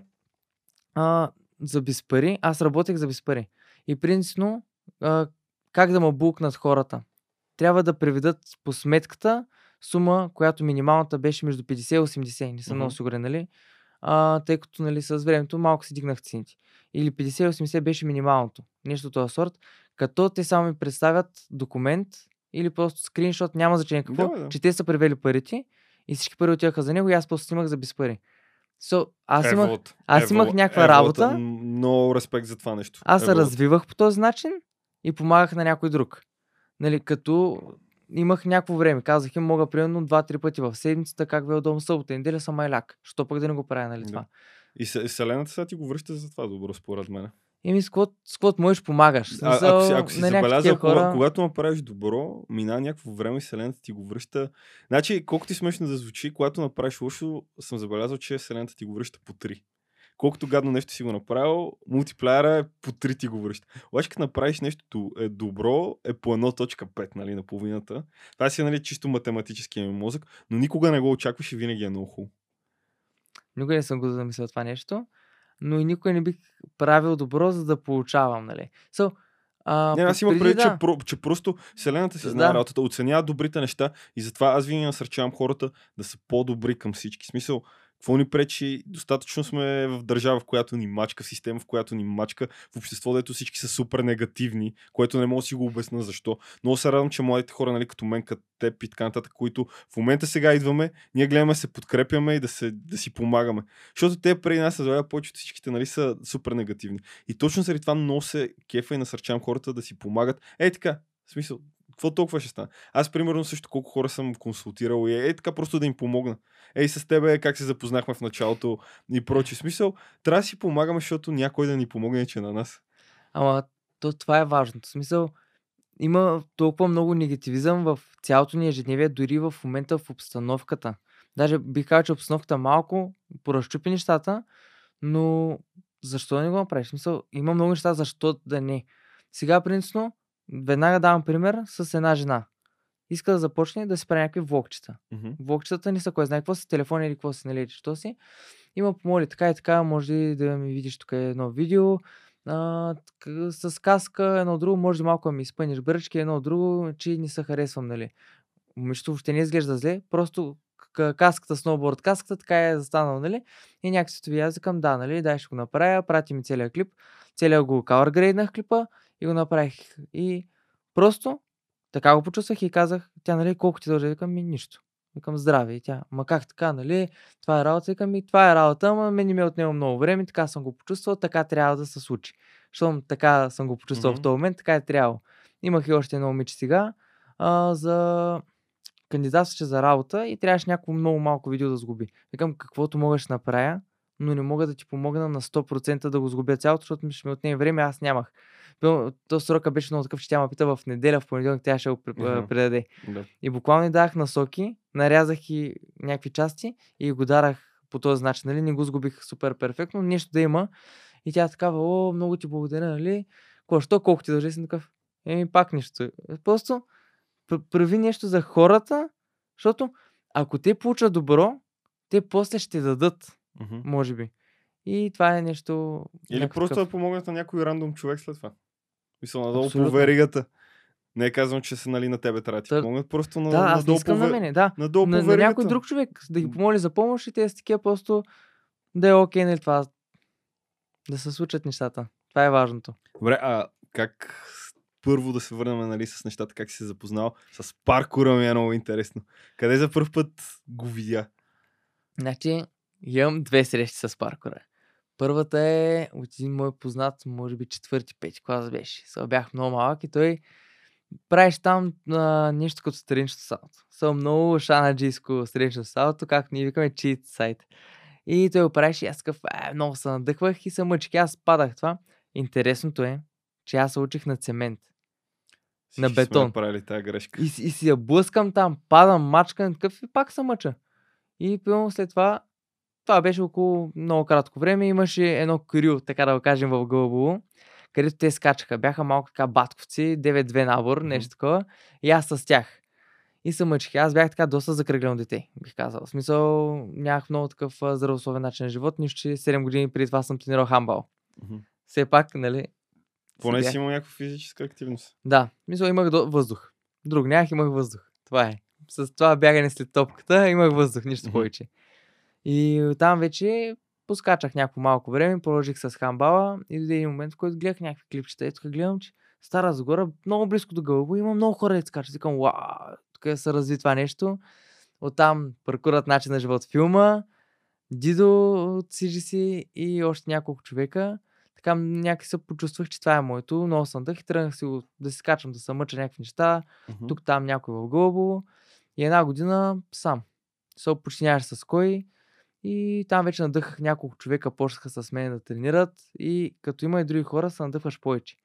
а, за без пари. Аз работех за без пари. И принципно, а, как да ме букнат хората? Трябва да преведат по сметката сума, която минималната беше между 50 и 80. Не съм много Мгм. сигурен, нали? а, тъй като нали, с времето малко си дигнах цените. Или 50-80 беше минималното. Нещо от този сорт. Като те само ми представят документ или просто скриншот, няма значение какво, Да, да. че те са превели парите и всички пари отиваха за него и аз просто снимах за без пари. So, аз имах, аз имах някаква Еволът. работа. Много респект за това нещо. аз се развивах по този начин и помагах на някой друг. Нали, като имах някакво време. Казах им, мога примерно 2-3 пъти в седмицата, как ви е удобно събота и неделя съм майляк. Що пък да не го правя, нали Да. това? И се- Вселената сега ти го връща за това добро, според мен. Еми, с каквото можеш помагаш. А, Смисъл, ако си, ако си забелязал, кога, когато направиш добро, мина някакво време и Вселената ти го връща. Значи, колкото ти смешно да звучи, когато направиш лошо, съм забелязал, че Вселената ти го връща по 3. Колкото гадно нещо си го направил, мултиплеера е по 3 ти го връща. Обаче, като направиш нещо е добро, е по 1.5, нали, на половината. Това си е нали, чисто математическия ми мозък, но никога не го очакваш и винаги е много хубаво. Никога не съм го замислил това нещо, но и никога не бих правил добро, за да получавам, нали? So, а, Не, аз имам преди да- че, про, че просто Вселената си знае Да. работата, оценява добрите неща и затова аз винаги насърчавам хората да са по-добри към всички. В смисъл, какво ни пречи? Достатъчно сме в държава, в която ни мачка, в система, в която ни мачка, в общество, дето всички са супер негативни, което не мога да си го обясна защо. Много се радвам, че младите хора, нали, като мен, като теб и така нататък, които в момента сега идваме, ние гледаме да се подкрепяме и да, се, да си помагаме. Защото те преди нас, за повечето всичките, нали, са супер негативни. И точно заради това много се кефа и насърчавам хората да си помагат. Е, така, в смисъл, какво толкова ще стане? Аз, примерно, също колко хора съм консултирал и е, така просто да им помогна. Ей, с тебе как се запознахме в началото и прочи. Смисъл, трябва да си помагаме, защото някой да ни помогне, че е на нас. Ама то, това е важното. Смисъл, има толкова много негативизъм в цялото ни ежедневие, дори в момента в обстановката. Даже бих казал, че обстановката малко поразчупи нещата, но защо да не го направиш? Смисъл, има много неща, защо да не. Сега, принципно, веднага давам пример с една жена. Иска да започне да си прави някакви влогчета. Мгм. Влогчетата не са кой знае какво с телефон или какво си, нали, що си. Има помоли така и така, може да ми видиш тук едно видео, а, с каска, едно друго, може ли малко да ми изпъниш бръчки, едно друго, че не се харесвам, нали. Момичето въобще не изглежда зле, просто каската, сноуборд каската, така е застанал, нали? И някакси ви аз викам, да, нали, дай ще го направя, прати ми целият клип, целият го color грейднах клипа и го направих. И просто така го почувствах и казах, тя, нали, колко ти дължи? Викам ми, нищо. Викам, здраве. И тя, ма как така, нали? Това е работа. Викам ми, това е работа, ама мен не ми е отнело много време, така съм го почувствал, така трябва да се случи. Щом така съм го почувствал Мгм. в този момент, така е трябвало. Имах и още едно момиче сега а, за кандидатстваше за работа и трябваше някакво много малко видео да сгуби. Викам, каквото мога ще направя, но не мога да ти помогна на 100% да го сгубя цялото, защото ми ще ми отнеме време, аз нямах. То, срока беше много такъв, че тя ме пита в неделя, в понеделник тя ще го предаде. Да. И буквално дах насоки, нарязах и някакви части и го дарах по този начин, нали? Не го сгубих супер перфектно, нещо да има. И тя такава, о, много ти благодаря, нали? Какво, що, колко ти дължи? Съм такъв, еми пак нищо. Просто пр- прави нещо за хората, защото ако те получат добро, те после ще дадат, Мгм. може би. И това е нещо... Или някакъв просто да помогнат на някой рандом човек след това. Мисля, надолу по веригата. Не е казвам, че са нали, на тебе трябва да ти Та- помогнат, просто на, Да, аз не надолу искам по, на мене, да. надолу на, на някой друг човек да ги помоли за помощ и те са такива просто да е окей, нали това, да се случат нещата. Това е важното. Добре, а как първо да се върнем нали, с нещата, как си се запознал с паркура ми е много интересно. Къде за първ път го видя? Значи, имам две срещи с паркура. Първата е от един мой познат, може би четвърти, пети клас беше. Сега бях много малък и той правиш там а, нещо като странично салто. Съм много шанаджийско странично салто, както ние викаме чит сайт. И той го правеше и аз такъв, е, много се надъхвах и се мъчих. Аз падах това. Интересното е, че аз се учих на цемент. На Всички сме бетон. правили тази грешка. И, си- и си я блъскам там, падам, мачкам, такъв и пак се мъча. И примерно след това, това беше около много кратко време, имаше едно крю, така да го кажем, в Гълбово, където те скачаха. Бяха малко така батковци, 9-2 набор, нещо такова. И аз с тях. И се мъчих. Аз бях така доста закръглено дете, бих казал. В смисъл, нямах много такъв здравословен начин на живот, нищо, че 7 години преди това съм тренирал хамбал. Мгм. Все пак, нали, Поне си имал някаква физическа активност. да, мисля, имах до... въздух. Друг нямах, имах въздух. Това е. С това бягане след топката имах въздух, нищо повече. И там вече поскачах някакво малко време, продължих с хамбала и дойде един момент, в който гледах някакви клипчета. Ето гледам, че Стара Загора, много близко до Гълъбо, има много хора, да скачат. Викам, вау, тук се разви това нещо. Оттам паркурат начин на живот филма, Дидо от CGC и още няколко човека. Така някак се почувствах, че това е моето. Много съм дъх и тръгнах си да си скачам, да се мъча някакви неща. Мгм. Тук там някой в Гълъбово. И една година сам. Се почти нямаше с кой. И там вече надъхах няколко човека, почнаха с мен да тренират. И като има и други хора, се надъхваш повече.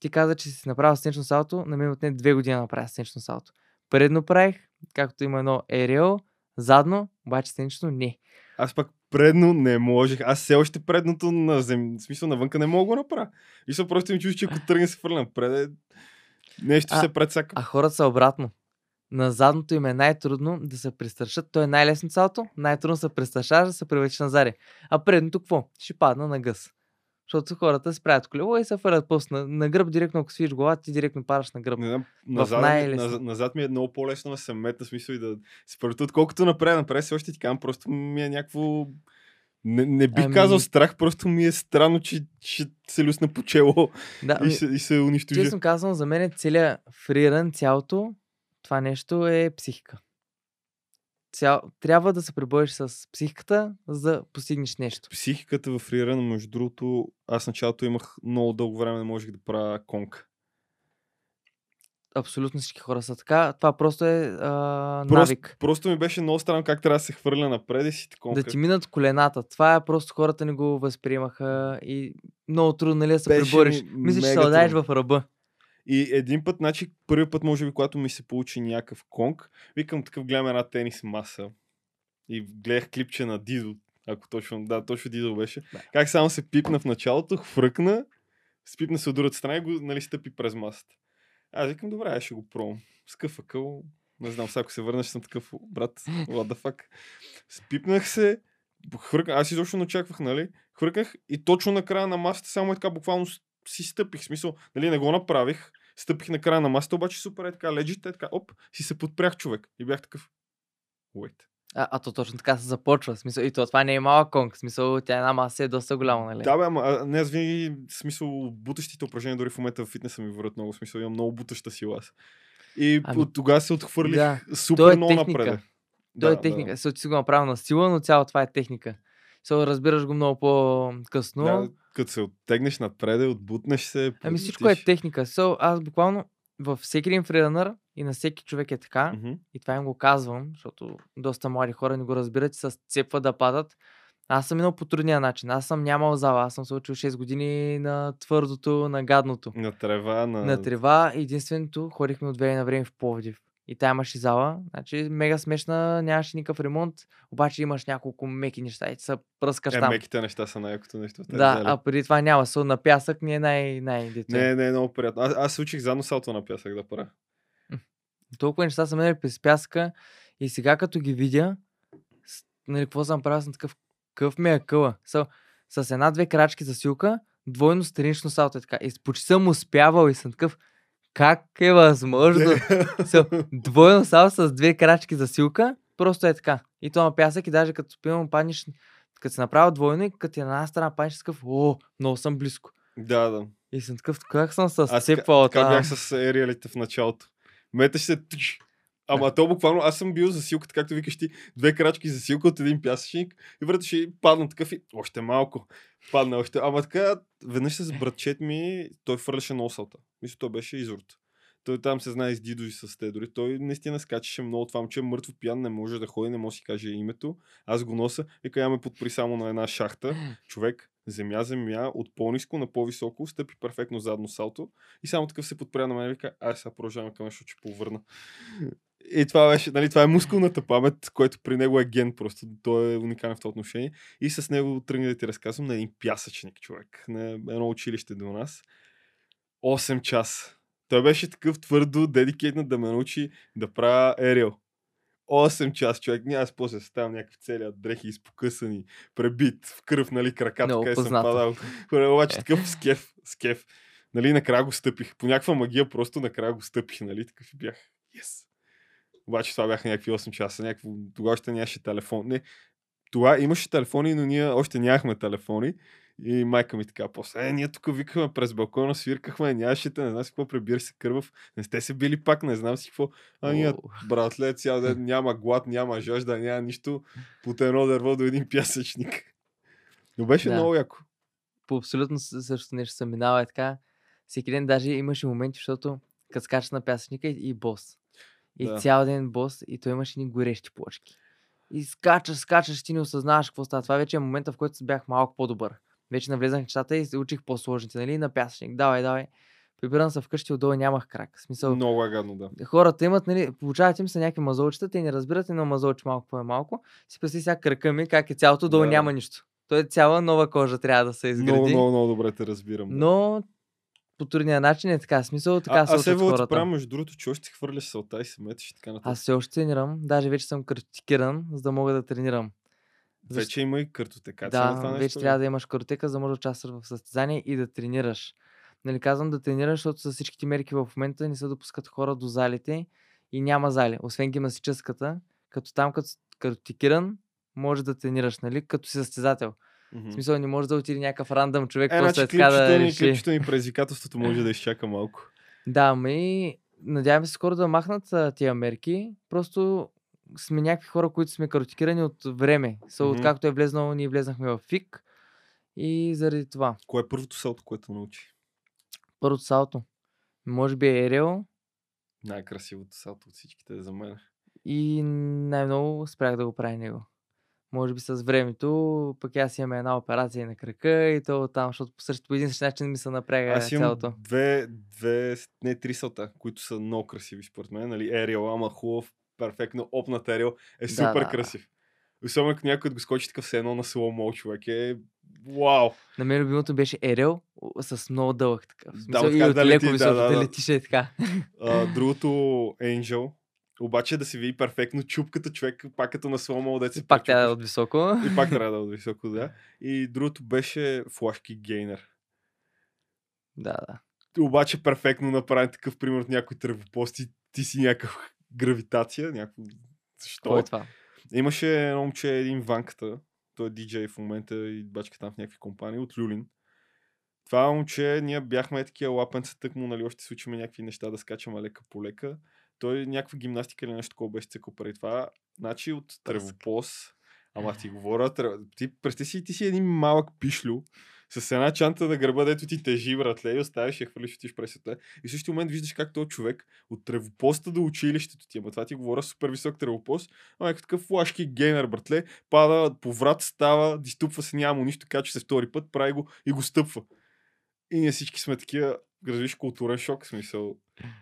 Ти каза, че си направил сценично салто, на мен отне две години да направя сценично салто. Предно правих, както има едно аериал, задно, обаче сценично не. Аз пък предно не можех. Аз все още предното на зем... в смисъл навънка не мога да направя. И се просто ми чувствам, че ако тръгне се фърля напред, е... нещо А, се предсака. А хората са обратно. На задното им е най-трудно да се престрашат. То е най-лесно салто, най-трудно се престрашаш да се привлечеш на заре. А предното какво? Ще падна на гъс. Защото хората се правят колево и се фърлят после на, на гръб, директно ако свиш глава, ти директно падаш на гръб. Не знам, назад, ми, най-лесно. назад, назад ми е много по-лесно да се метна, смисъл и да се превърта, отколкото напред. Напред се още ти казвам, просто ми е някакво... Не, не бих Ами- казал страх, просто ми е странно, че ще се люсна по чело Да, и, ами, се, и се унищожи. честно казвам, за мен целият фриран, цялото, това нещо е психика. Цял... Трябва да се пребориш с психиката, за да постигнеш нещо. Психиката в фриран, между другото, аз началото имах много дълго време, не можех да правя конка. Абсолютно всички хора са така. Това просто е а, Просто, навик. просто ми беше много странно как трябва да се хвърля напред и си конка. Да ти минат колената. Това е просто хората не го възприемаха и много трудно нали, да се Беше пребориш. ми Мисля, че се удариш в ръба. И един път, значи, първи път, може би, когато ми се получи някакъв конк, викам такъв, гледам една тенис маса. И гледах клипче на Дидо, ако точно, да, точно Дидо беше. Да. Как само се пипна в началото, хвъркна, спипна се от другата страна и го, нали, стъпи през масата. Аз викам, добре, аз ще го пробвам. Скъфа къл, не знам, сега ако се върна, ще съм такъв, брат, what the fuck. Спипнах се, хвъркнах, аз изобщо не очаквах, нали? Хвъркнах и точно на края на масата, само е така буквално си стъпих. Смисъл, нали, не го направих. Стъпих на края на масата, обаче супер е така, лежите, е така, оп, си се подпрях човек. И бях такъв, wait. А, а то точно така се започва. Смисъл, и то, това не е малък конг. Смисъл, тя една маса е доста голяма, нали? Да, бе, ама не, аз винаги, смисъл, бутащите упражнения, дори в момента в фитнеса ми върват много, смисъл, имам много бутаща сила аз. И Ами, от тогава се отхвърлих да. супер е много техника. напред. То е техника. Да. ти си го направил на сила, но цяло това е техника. So, разбираш го много по-късно. Да, като се оттегнеш напред, отбутнеш се. Ами всичко е полетиш. техника. So, аз буквално във всеки един фриранър и на всеки човек е така. Мгм. И това им го казвам, защото доста млади хора не го разбират и се цепват да падат. Аз съм минал по трудния начин. Аз съм нямал зала. Аз съм се учил 6 години на твърдото, на гадното. На трева, на... На трева. Единственото ходихме от време на време в Пловдив. И там имаше зала. Значи мега смешна, нямаше никакъв ремонт. Обаче имаш няколко меки неща и се пръскаш Е, там. меките неща са най-якото нещо. Да, зали. а преди това няма. Со на пясък ни е най- най-дето. Не, не е много приятно. Аз, аз учих заедно салто на пясък да правя. Толкова неща са минали през пясъка и сега като ги видя, с- нали, какво съм правил, съм такъв, къв ми е къла. С, с една-две крачки за силка, двойно странично салто е така. И почти съм успявал и съм такъв, как е възможно? So, двойно салто с две крачки за силка, просто е така. И то на пясък и даже като пилно паднеш, като се направил двойно и като е на една страна паднеш, такъв, о, много съм близко. да, да. И съм такъв, как съм сцепвал така там. бях с ериалите в началото. Меташ се... тъч. Ама то буквално, аз съм бил за силката, както викаш ти, две крачки за силка от един пясъчник и враташе и падна такъв и още малко. Падна още. Ама така, веднъж с братчет ми, той фърляше носата. Мисля, той беше изорт. Той там се знае с Дидо и с те. Дори той наистина скачаше много. Това момче мъртво пиян, не може да ходи, не може да си каже името. Аз го носа. Вика, я ме подпри само на една шахта. Човек, земя, земя, от по-низко на по-високо, стъпи перфектно задно салто. И само такъв се подпря на мен и вика, ай сега продължаваме към нещо, че повърна. И това беше, нали, това е мускулната памет, което при него е ген просто. Той е уникален в това отношение. И с него тръгна да ти разказвам на един пясъчник човек, на едно училище до нас. 8 часа. Той беше такъв твърдо дедикейтнат да ме научи да правя ериал. 8 часа човек. Ние аз после ставам някакви цели дрехи изпокъсани, пребит, в кръв, нали, краката, Много къде съм падал. Хора, обаче такъв скеф, скеф. Нали, накрая го стъпих. По някаква магия просто накрая го стъпих, нали, такъв и бях. Yes. Обаче това бяха някакви 8 часа, някакво, тогава още нямаше телефон. Не, това имаше телефони, но ние още нямахме телефони. И майка ми така, после, е, ние тук викахме през балкона, свиркахме, нямаше те, не знам си какво, пребира се кървав. Не сте се били пак, не знам си какво. А ние, братле, цял ден няма глад, няма жажда, няма нищо. Под едно дърво до един пясъчник. Но беше Да. много яко. по абсолютно с- същото нещо съм минала и така. Всеки ден даже имаше моменти, защото като скачаш на пясъчника и бос. И Да. цял ден бос и той имаше ни горещи плочки. И скачаш, скачаш, ти не осъзнаваш какво става. Това вече е момента, в който бях малко по-добър. Вече навлезах в нещата и се учих по-сложните, нали? На пясъчник. Давай, давай. Прибирам се вкъщи отдолу, нямах крак. В смисъл, Много е гадно, да. хората имат, нали, получават им се някакви мазолчета, те не разбират едно мазолче малко по-малко. Си представи сега кръка ми, как е цялото, долу Да. няма нищо. Той е цяла нова кожа, трябва да се изгради. Много, много, много добре те разбирам. да. Но по трудния начин е така. Смисъл, така а, се аз ти хората. правя, между другото, че още хвърляш салта и се метиш и така нататък. Аз все още тренирам. Даже вече съм картикиран, за да мога да тренирам. Защо- Вече има и това Да, нещо. вече ли? трябва да имаш картотека, за да можеш да участваш в състезание и да тренираш. Нали казвам да тренираш, защото с всичките мерки в момента не се допускат хора до залите и няма зали, освен гимнастическата, като там като картотекиран може да тренираш, нали, като си състезател. В смисъл не може да отиде някакъв рандъм човек, Е, просто значи е така да реши. клипчето ни предизвикателството може да изчака малко. Да, ма и надяваме се скоро да махнат а, тия мерки. Просто сме някакви хора, които сме картотекирани от време. Са, Мгм. откакто е влезнало, ние влезнахме в ФИК. И заради това. Кое е първото салто, което научи? Първото салто. Може би е Ерел Най-красивото салто от всичките за мен. и най-много спрях да го правя него. Може би с времето, пък аз имам една операция на крака и то там, защото по същото по един същи начин ми се напряга Аз имам цялото. две, две, не три салта, които са много красиви според мен. Нали? Ериел, ама хубав, перфектно опнат Ериел е супер да, да. красив. Особено ако някой го скочи така все едно на сломо, човек е вау. На мен любимото беше Ерел с много дълъг такъв. Да, смисъл, и така от да леко лети, да, да, да, летише така. А, другото Angel, обаче да се види перфектно чупката човек, пак като на се И пак трябва да е от високо. И пак трябва да е от <laughs> високо, да. И другото беше флашки гейнер. Да, да. Обаче перфектно направен такъв, пример от някой тревопост и ти си някакъв гравитация, някакво... Защо? Кой е това? Имаше едно момче, един ванката, той е диджей в момента и бачка там в някакви компании от Люлин. Това момче, ние бяхме такива лапенца, тък му, нали, още се учиме някакви неща да скачаме лека по лека. Той някаква гимнастика или нещо такова беше цикъл преди това. Значи от тревопос, ама ти говоря, ти представи си, ти си един малък пишлю, с една чанта на гърба, дето ти тежи, братле, и оставиш и я хвърлиш, отиш през света. И в същия момент виждаш как този човек от тревопоста до училището ти, ама това ти говоря супер висок тревопост, ама е такъв флашки геймер, братле, пада по врат, става, диступва се, няма му нищо, качва се втори път, прави го и го стъпва. И ние всички сме такива, разбираш, културен шок, смисъл.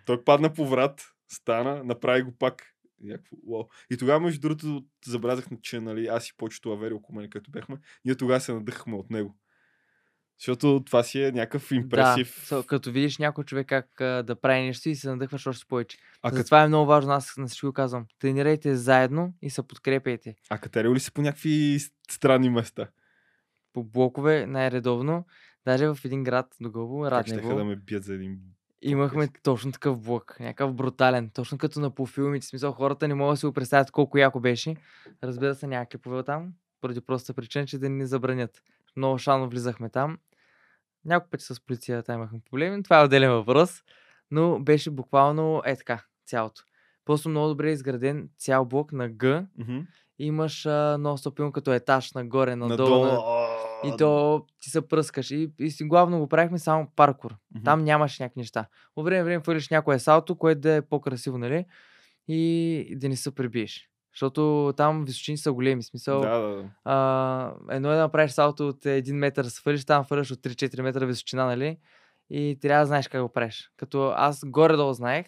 Той падна по врат, стана, направи го пак. Някакво, уау. И тогава, между другото, забелязах, че нали, аз и повечето авери около мен, като бяхме, ние тогава се надъхахме от него. Защото това си е някакъв импресив. Да, като видиш някой човек как а, да прави нещо и се надъхваш още повече. а, А кът, Затова е много важно, аз на всичко го казвам. Тренирайте заедно и се подкрепяйте. а катерил ли си по някакви странни места? По блокове най-редовно. Даже в един град до Гълбо, Как ще да Раднево, ме бият за един... имахме исках. точно такъв блок. Някакъв брутален. Точно като на по филмите. Смисъл, хората не могат да си го представят колко яко беше. Разбира се, няма клипове там, поради проста причина, че да ни забранят. Много шално влизахме там. Няколко пъти с полицията имахме проблеми. Това е отделен въпрос. Но беше буквално е така, цялото. Просто много добре изграден цял блок на Г. Мгм. Имаш а, много стопилно като етаж нагоре, надолу. Надолу. На... И то ти се пръскаш. И, и си главно го правихме само паркур. мгм. Там нямаш някакви неща. По време време фърлиш някое салто, което да е по-красиво, нали? И да не се прибиеш. Защото там височини са големи. Смисъл, Да, да, да. а, едно е да направиш салто от 1 метър, фърлиш, там фърляш от 3-4 метра височина, нали? И трябва да знаеш как го правиш. Като аз горе-долу знаех,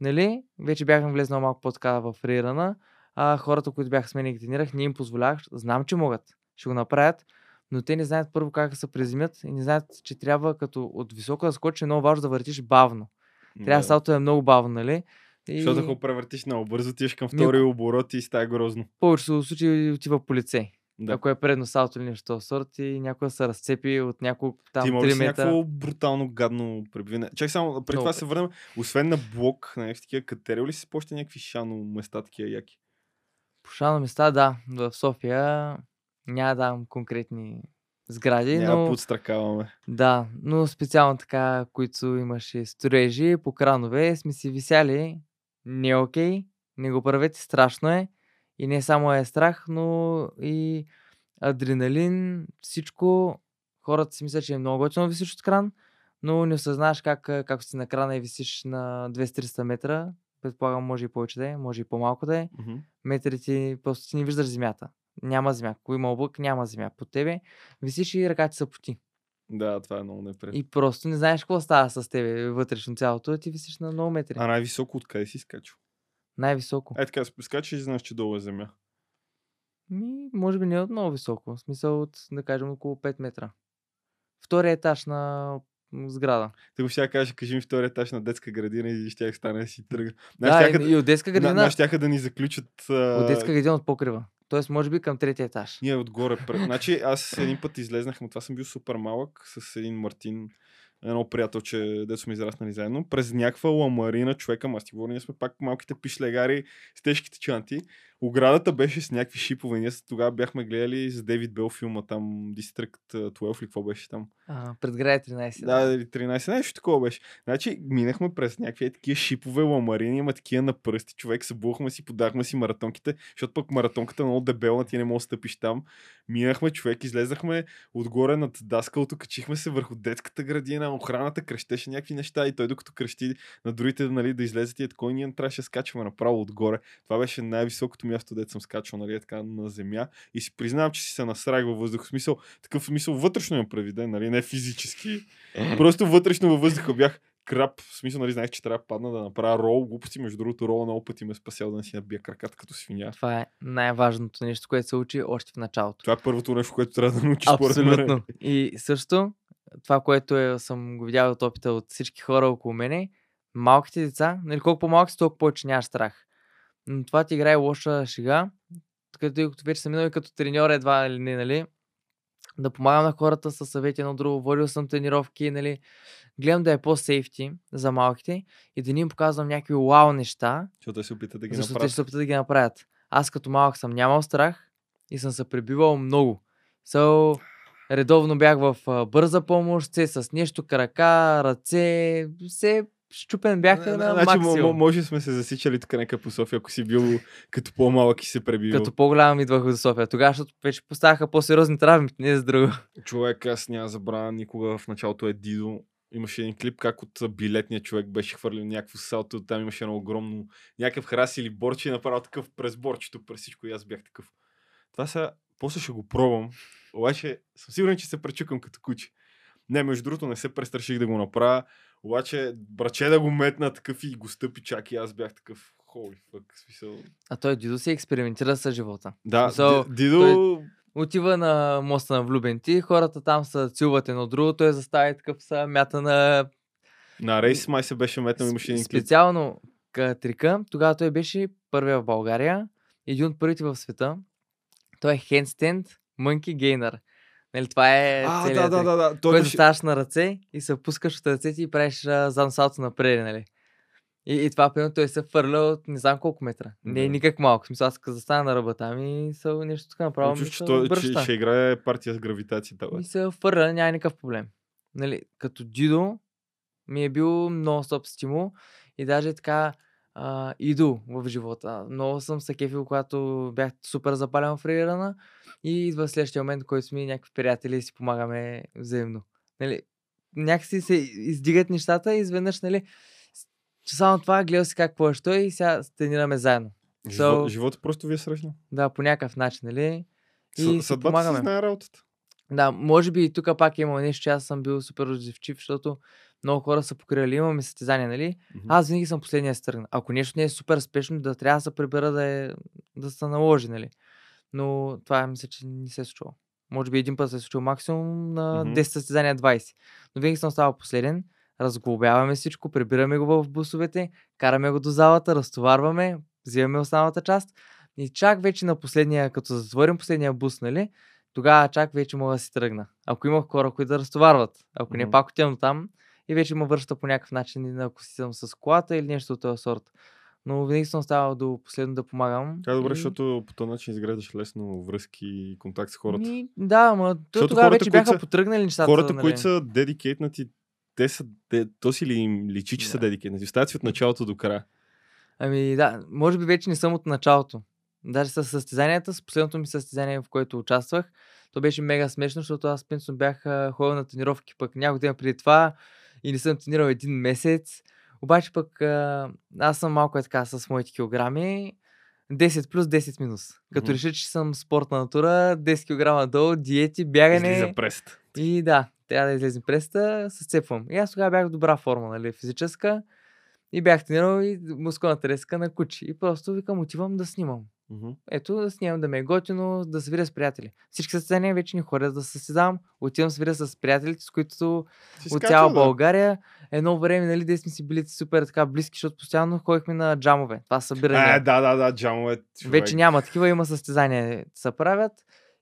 нали? Вече бяхме влезнал малко по-така в фрирана, а хората, които бяха с мен и ги тренирах, не им позволявах. Знам, че могат. Ще го направят, но те не знаят първо как да се приземят и не знаят, че трябва като от високо да скочиш, е много важно да въртиш бавно. Трябва Да. салто е много бавно, нали? И Защото ако превъртиш много бързо, отиваш към Ми, втори оборот и става грозно. повечето случаи отива по лице. Да. Ако е предно салто или нещо сорт и някой се разцепи от няколко там Ти 3 имаш ли си метра. някакво брутално гадно пребиване? Чакай само, преди това се върнем. Освен на блок, на някакви такива катерил ли си по някакви шано места, такива яки? По шано места, да. В София Няма да давам конкретни сгради, Няма но... подстракаваме. Да, но специално така, които имаше строежи по кранове, сме си висяли. Не е окей, не го правете, страшно е. И не само е страх, но и адреналин, всичко. Хората си мислят, че е много готино висиш от кран, но не осъзнаваш как, как си на крана и висиш на 200-300 метра. Предполагам, може и повече да е, може и по-малко да е. Мгм. Метрите просто ти не виждаш земята. Няма земя. Ако има облак, няма земя. Под тебе висиш и ръката са поти. Да, това е много неприятно. И просто не знаеш какво става с тебе вътрешно цялото, ти висиш на много метри. А най-високо откъде си скачал? Най-високо. Е, така, скачаш и знаеш, че долу е земя. Ми, може би не от много високо. В смисъл от, да кажем, около 5 метра. Втория етаж на сграда. Те го сега каже, кажи ми втори етаж на детска градина и ще стане да си тръгна. Да, и, и от детска градина, щяха да ни заключат. А... от детска градина от покрива. Тоест, може би към третия етаж. Ние отгоре. Значи аз един път излезнах, но това съм бил супер малък с един Мартин, едно приятелче, дето сме израснали заедно, през някаква ламарина човека, ма аз ти ние сме пак малките пишлегари с тежките чанти. Оградата беше с някакви шипове. Ние тогава бяхме гледали с Дейвид Бел филма там, District 12 или какво беше там. А, предграя 13. Да, или 13, нещо такова беше. Значи, минахме през някакви такива шипове ламарини, има такива на пръсти, човек, събухме си, подахме си маратонките, защото пък маратонката е много дебелна, ти не можеш да стъпиш там. Минахме, човек, излезахме отгоре над даскалото, качихме се върху детската градина, охраната крещеше някакви неща и той докато крещи на другите нали, да излезат и е такова, ние трябваше да скачваме направо отгоре. Това беше най-високото място, дето съм скачал, нали, е така на земя. И си признавам, че си се насрах във въздух. В смисъл, такъв смисъл вътрешно имам предвиден, нали, не физически. Просто вътрешно във въздуха бях крап. В смисъл, нали, знаех, че трябва да падна да направя рол. Глупости, между другото, рола много пъти ме спасял да не си набия краката като свиня. Това е най-важното нещо, което се учи още в началото. Това е първото нещо, което трябва да научиш мен. Абсолютно. И също, това, което е, съм го видял от опита от всички хора около мене, малките деца, нали, колко по-малки си, толкова повече нямаш страх. Но това ти играе лоша шега, като вече съм минал и като треньор едва ли не, нали, да помагам на хората със съвети едно друго, водил съм тренировки, нали, гледам да е по-сейфти за малките и да не им показвам някакви вау неща, Защото се опитат да ги защото направят. ще се опитат да ги направят. Аз като малък съм нямал страх и съм се пребивал много. So, редовно бях в бърза помощ, все с нещо, крака, ръце, все щупен бях на значи, максимум. може сме се засичали тук нека по София, ако си бил като по-малък и се пребивал. Като по-голям идвах до София. Тогава, защото вече поставяха по-сериозни травми, не за друго. Човек, аз няма забравя никога в началото е Дидо. Имаше един клип, как от билетния човек беше хвърлил някакво салто, там имаше едно огромно, някакъв храс или борче и направил такъв през борчето, през всичко и аз бях такъв. Това са, после ще го пробвам, обаче съм сигурен, че се пречукам като куче. Не, между другото, не се престраших да го направя, обаче браче да го метна такъв и го стъпи чак и аз бях такъв, холи фък, смисъл. А той Дидо си експериментира с живота. Да, Смисъл, Ди- Дидо, Отива на моста на влюбенти, хората там са целуват едно друго, той застава и такъв са мята на на рейс май се беше метнал, имаше един. Специално ка- трика, тогава той беше първия в България, един от първите в света. Той е handstand monkey gainer. Нали, това е А, да, да, да, да. Той Който беше... ставаш на ръце и се пускаш от ръцете и правиш салто напред, нали? И, и това, примерно, той се фърля от не знам колко метра. Не е никак малко. В смисъл, аз като застана на ръба там и са нещо така направо. Чуш, ми че, че, обръща. ще играе партия с гравитацията. Бе. И се фърля, няма никакъв проблем. Нали, като джидо ми е бил нон-стоп стимул и даже така а, иду в живота. Много съм се кефил, когато бях супер запален в рейрана и идва следващия момент, който сме някакви приятели и си помагаме взаимно. Нали, някакси се издигат нещата и изведнъж, нали, с- че само това, гледал си как той и сега тренираме заедно. So- живота просто ви е срещнал. Да, по някакъв начин, нали? И си Съдбата си знае работата. Да, може би и тук пак има нещо, че аз съм бил супер отзивчив, защото много хора са покрили, имаме състезания, нали? Мгм. Аз винаги съм последния да се тръгна. Ако нещо не е супер спешно, да трябва да се прибера да, е, да се наложи, нали? Но това мисля, че не се е случило. Може би един път се е случило максимум на Мгм. 10 състезания 20. Но винаги съм ставал последен, разглобяваме всичко, прибираме го в бусовете, караме го до залата, разтоварваме, взимаме останалата част и чак вече на последния, като затворим последния бус, нали, тогава чак вече мога да си тръгна. Ако има хора, които да разтоварват, ако не Мгм. пак отивам там и вече ме връща по някакъв начин, ако си съм с колата или нещо от този сорт. Но винаги съм оставал до последно да помагам. Е добре, и- защото по този начин изграждаш лесно връзки и контакт с хората. Ми, да, ма то Защото тогава хората, вече бяха са- потръгнали нещата. Хората, нали. които са дедикейтнати, те са, де, то си ли им личи, че са Да. дедикейтнати? Остават си от началото до края. Ами да, може би вече не съм от началото. Даже с състезанията, с последното ми състезание, в което участвах, то беше мега смешно, защото аз принципно бях ходил на тренировки пък няколко дена преди това и не съм тренирал един месец. Обаче пък а, аз съм малко е така с моите килограми. 10 плюс 10 минус. Като реша, че съм спортна натура, 10 кг долу, диети, бягане. Излиза прест. И да, трябва да излезем преста, се сцепвам. И аз тогава бях в добра форма, нали, физическа. И бях тренирал и мускулна треска на кучи. И просто викам, отивам да снимам. Мгм. Ето да снимам, да ме е готино, да се видя с приятели. Всички състезания вече не ходя да се състезавам. Отивам да се видя с приятелите, с които Си от цяла да. България. Едно време, нали, де сме си били супер така близки, защото постоянно ходихме на джамове. Това събиране. Е, да, да, да, джамове. човек. вече няма такива, има състезания, се правят.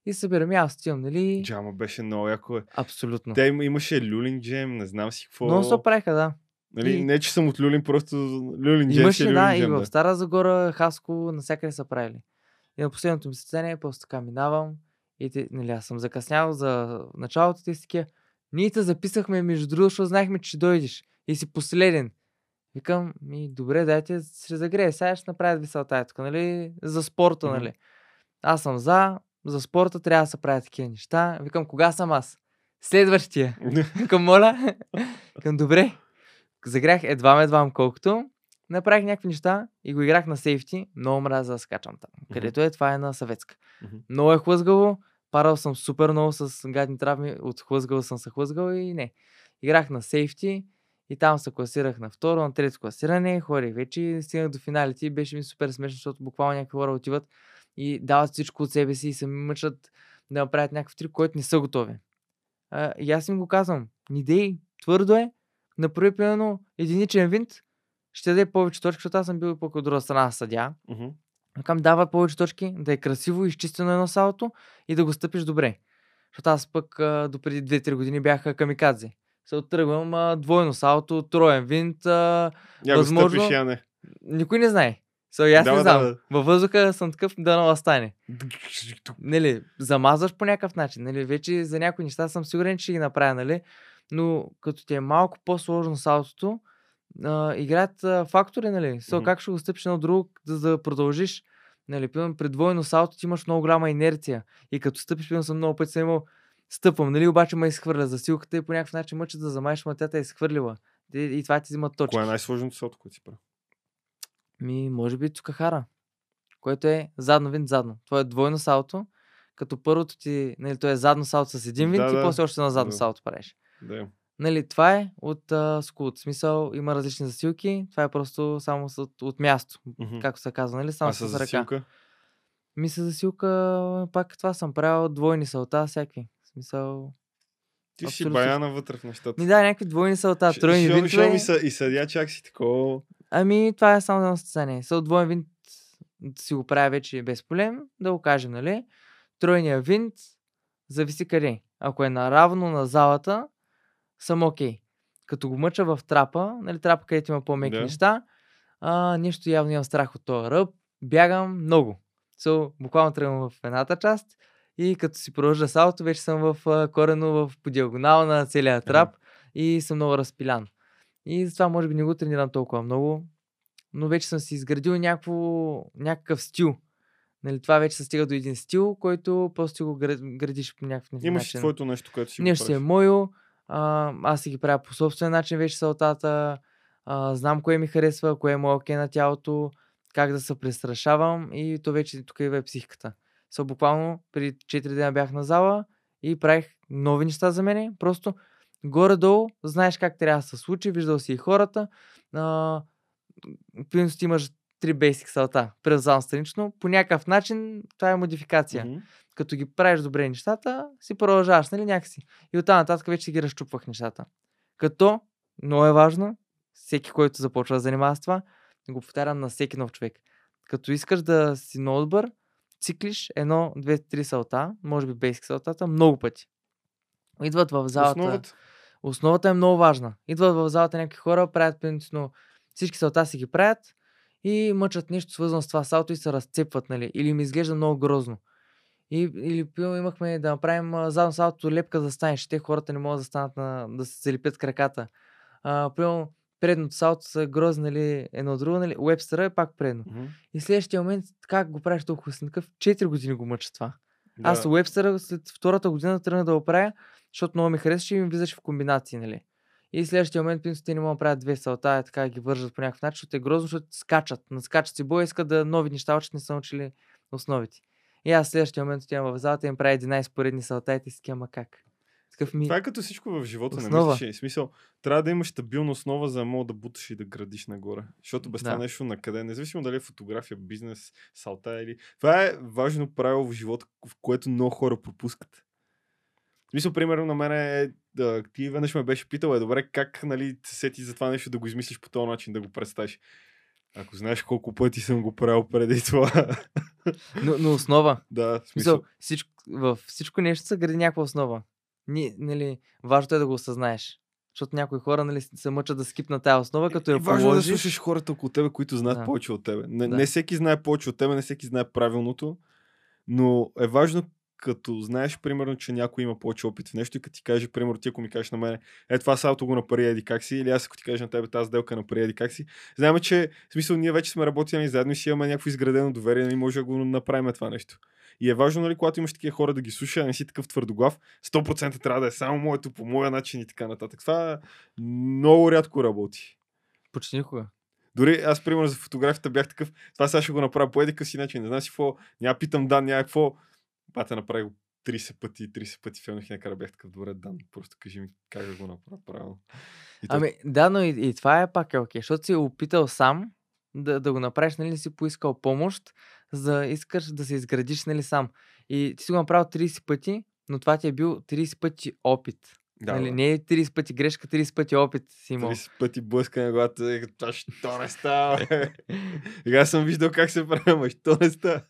И събираме, аз отивам, нали? Джама беше много яко. Абсолютно. Има, имаше люлин джем, не знам си какво. Но се правиха, да. Нали, и- Не, че съм от люлин, просто люлин джем си Имаше, е люлин да, и джем. в. Стара Загора, Хаско, навсякъде са правили. И на последното ми състезание, просто така минавам. И те, нали, аз съм закъснял за началото, те си. Ние те записахме, между другото, защото знаехме, че дойдеш. И си последен. Викам, ми, добре, дайте, ще загрея. Сега ще направят веселта, тук, нали, за спорта, нали. Аз съм за, за спорта трябва да се правят такива неща. Викам, кога съм аз? Следващия. <laughs> Към моля. Към добре. Загрях едва едва колкото. Направих някакви неща и го играх на сейфти. Много мраза да скачам там. Където е, това е на съветска. Мгм. Много е хлъзгаво. Парал съм супер много с гадни травми. От хлъзгал съм се хлъзгал и не. Играх на сейфти и там се класирах на второ, на трето класиране. Ходих вече стигнах до финалите и беше ми супер смешно, защото буквално някакви хора отиват и дават всичко от себе си и се мъчат да направят някакъв трик, който не са готови. А, и аз им го казвам. Не дей, твърдо е. Направи примерно единичен винт, ще даде повече точки, защото аз съм бил пък от друга страна съдя. Мгм. Към дава повече точки, да е красиво, изчистено едно салото и да го стъпиш добре. Защото аз пък а, до преди 2-3 години бях камикадзе. Се оттръгвам а, двойно салото, троен винт. А, Я го Възможно- стъпиш, я не. никой не знае. So, и аз Да, не знам. да, бе. Във въздуха съм такъв да нова стане. <laughs> Нали, замазваш по някакъв начин. Нали, вече за някои неща съм сигурен, че ги направя, нали? Но като ти е малко по-сложно салотото, а, играят а, фактори, нали? So, Мгм. как ще го стъпиш на друго, за да продължиш. Нали, примерно при двойно салото ти имаш много голяма инерция. И като стъпиш, примерно съм много пъти съм имал стъпвам, нали, обаче ме изхвърля за силката и по някакъв начин мъчат да замаеш, ма тя е изхвърлила. И, и това ти взима точки. Кое е най-сложното салто, което си прави? Ми, може би Цукахара, което е задно винт задно. Това е двойно салто, като първото ти, нали, то е задно салто с един винт Да, и да. после още на задно Да. салто правиш. Да. Нали, това е от а, смисъл, има различни засилки, това е просто само с, от, място, Мгм. както се казва, нали, само А с, с ръка. засилка? Ми с засилка, пак това съм правил, двойни салта, всякакви. Смисъл... Ти си Абсолютно баяна вътре в нещата. Ми да, някакви двойни салта, тройни шо- шо винтове. ми са и съдя чак си такова. Ами, това е само едно състезание. Са от двоен винт си го правя вече без проблем, да го кажем, нали? Тройния винт зависи къде. Ако е наравно на залата, съм окей. Като го мъча в трапа, нали, трапа, където има по-меки Да. неща, а, нещо явно имам страх от този ръб, бягам много. So, буквално тръгвам в едната част и като си продължа салото, вече съм в а, корено в по диагонал на целия трап и съм много разпилян. И затова може би не го тренирам толкова много, но вече съм си изградил някакво, някакъв стил. Нали, това вече се стига до един стил, който просто го гра- градиш по някакъв Имаш начин. твоето нещо, което си Нещо е правиш. А, аз си ги правя по собствен начин вече салтата, а, знам кое ми харесва, кое е окей на тялото, как да се престрашавам и то вече тук е психиката. Са буквално преди 4 дена бях на зала и правих нови неща за мене. Просто горе-долу знаеш как трябва да се случи, виждал си и хората. А, принцип имаш три бейсик салта, презално странично. По някакъв начин това е модификация Мгм. Като ги правиш добре нещата, си продължаваш, нали, някакси. И оттам нататък вече си ги разчупвах нещата. Като, много е важно, всеки, който започва да занимава с това, го повтарям на всеки нов човек. Като искаш да си много добър, циклиш едно, две, три салта, може би бейсик салтата, много пъти. Идват в залата. Основата. Основата е много важна. Идват в залата някакви хора, правят принципно всички салта си ги правят и мъчат нещо свързано с това салто и се разцепват, нали? Или ми изглежда много грозно. И, или имахме да направим задно салто лепка да станеш. Те хората не могат да станат на, да се залепят краката. А, примерно предното салто са грозни, нали, едно друго, нали, Уебстера е пак предно. Мгм. И следващия момент, как го правиш толкова си такъв, 4 години го мъча това. Да. Аз Уебстера след втората година тръгна да го правя, защото много ми харесваше и ми влизаше в комбинации, нали. И следващия момент, принцип, те не могат да правят две салта, е така ги вържат по някакъв начин, защото е грозно, защото скачат. Наскачат си боя, искат да нови неща, учат, не са научили основите. И аз следващия момент отивам в залата и им правя 11 поредни салта и те си ама как. Такъв ми... Това е като всичко в живота, не Основа. мислиш ли? В смисъл, трябва да имаш стабилна основа, за да мога да буташ и да градиш нагоре. Защото без Да. това нещо на къде, независимо дали е фотография, бизнес, салта или... Това е важно правило в живота, в което много хора пропускат. В смисъл, примерно на мен е, да, ти веднъж ме беше питал, е добре, как нали, се сети за това нещо да го измислиш по този начин, да го представиш. Ако знаеш колко пъти съм го правил преди това. Но, но основа. да, смисъл. Всичко, във всичко нещо се гради някаква основа. Ни, нали, важното е да го осъзнаеш. Защото някои хора нали, се мъчат да скипнат тази основа, като я И важно е да слушаш хората около тебе, които знаят Да. повече от тебе. Не, Да. не всеки знае повече от тебе, не всеки знае правилното, но е важно като знаеш, примерно, че някой има повече опит в нещо и като ти каже, примерно, ти ако ми кажеш на мен, е това салто го направи еди как си, или аз ако ти кажа на тебе тази сделка направи еди как си, знаем, че в смисъл ние вече сме работили заедно и си имаме някакво изградено доверие и може да го направим това нещо. И е важно, нали, когато имаш такива хора да ги слуша, а не си такъв твърдоглав, 100% трябва да е само моето по моя начин и така нататък. Това много рядко работи. Почти никога. Дори аз, примерно, за фотографията бях такъв, това сега ще го направя по едика си начин, не знам си какво, няма питам Дан, няма какво. Бата направи го 30 пъти, 30 пъти филмах и накрая бях такъв, добре, Дан, просто кажи ми как да го направя правилно. И той, Ами, да, но и, и това е пак е окей, защото си опитал сам да, да го направиш, нали, си поискал помощ, за да искаш да се изградиш, нали, сам. И ти си го направил 30 пъти, но това ти е бил 30 пъти опит. да, нали, да. не е 30 пъти грешка, 30 пъти опит си имал. 30 пъти блъскане на главата, е, това що не става? <laughs> Сега съм виждал как се прави, ама що не става.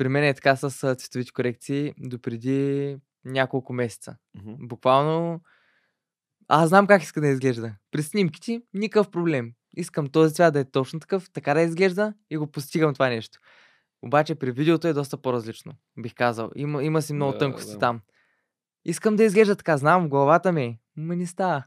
При мен е така с цветовите корекции допреди няколко месеца. Буквално аз знам как иска да изглежда. При снимките никакъв проблем. Искам този цвят да е точно такъв, така да изглежда и го постигам това нещо. Обаче при видеото е доста по-различно, бих казал. Има, има си много Да, тънкости да. там. Искам да изглежда така, знам в главата ми, ма не става.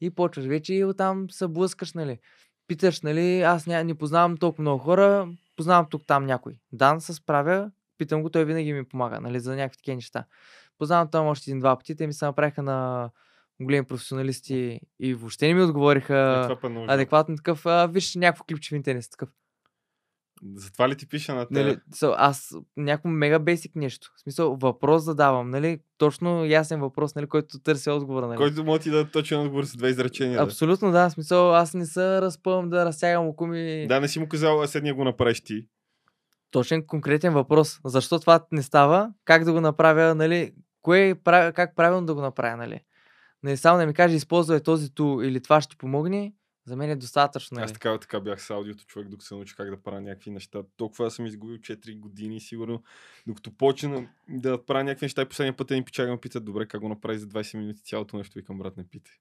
И почваш вече и оттам се блъскаш, нали. Питаш, нали, аз ня, не познавам толкова много хора, познавам тук там някой. Дан се справя, питам го, той винаги ми помага, нали, за някакви такива неща. Познавам там още един-два пъти, те ми се направиха на големи професионалисти и въобще не ми отговориха адекватно такъв, а, виж някакво клипче в интернет, такъв. Затова ли ти пиша на Нали, тебе? so, аз някакво мега бейсик нещо. В смисъл, въпрос задавам, нали? Точно ясен въпрос, нали, който търся отговора, нали? Който може ти да точен отговор с две изречения. Да. Абсолютно, да. В смисъл, аз не се разпъвам да разтягам око ми. да, не си му казал, а седния го направиш ти. Точен конкретен въпрос. Защо това не става? Как да го направя, нали? Кое е, как правилно да го направя, нали? Не само да ми каже, използвай този ту или това ще ти помогне, за мен е достатъчно, нали? Аз така, така бях с аудиото човек, докато се научи как да правя някакви неща. Толкова съм изгубил 4 години, сигурно. Докато почна да правя някакви неща и последния път един пичага ме питат, добре, как го направи за 20 минути цялото нещо, викам, брат, не питай.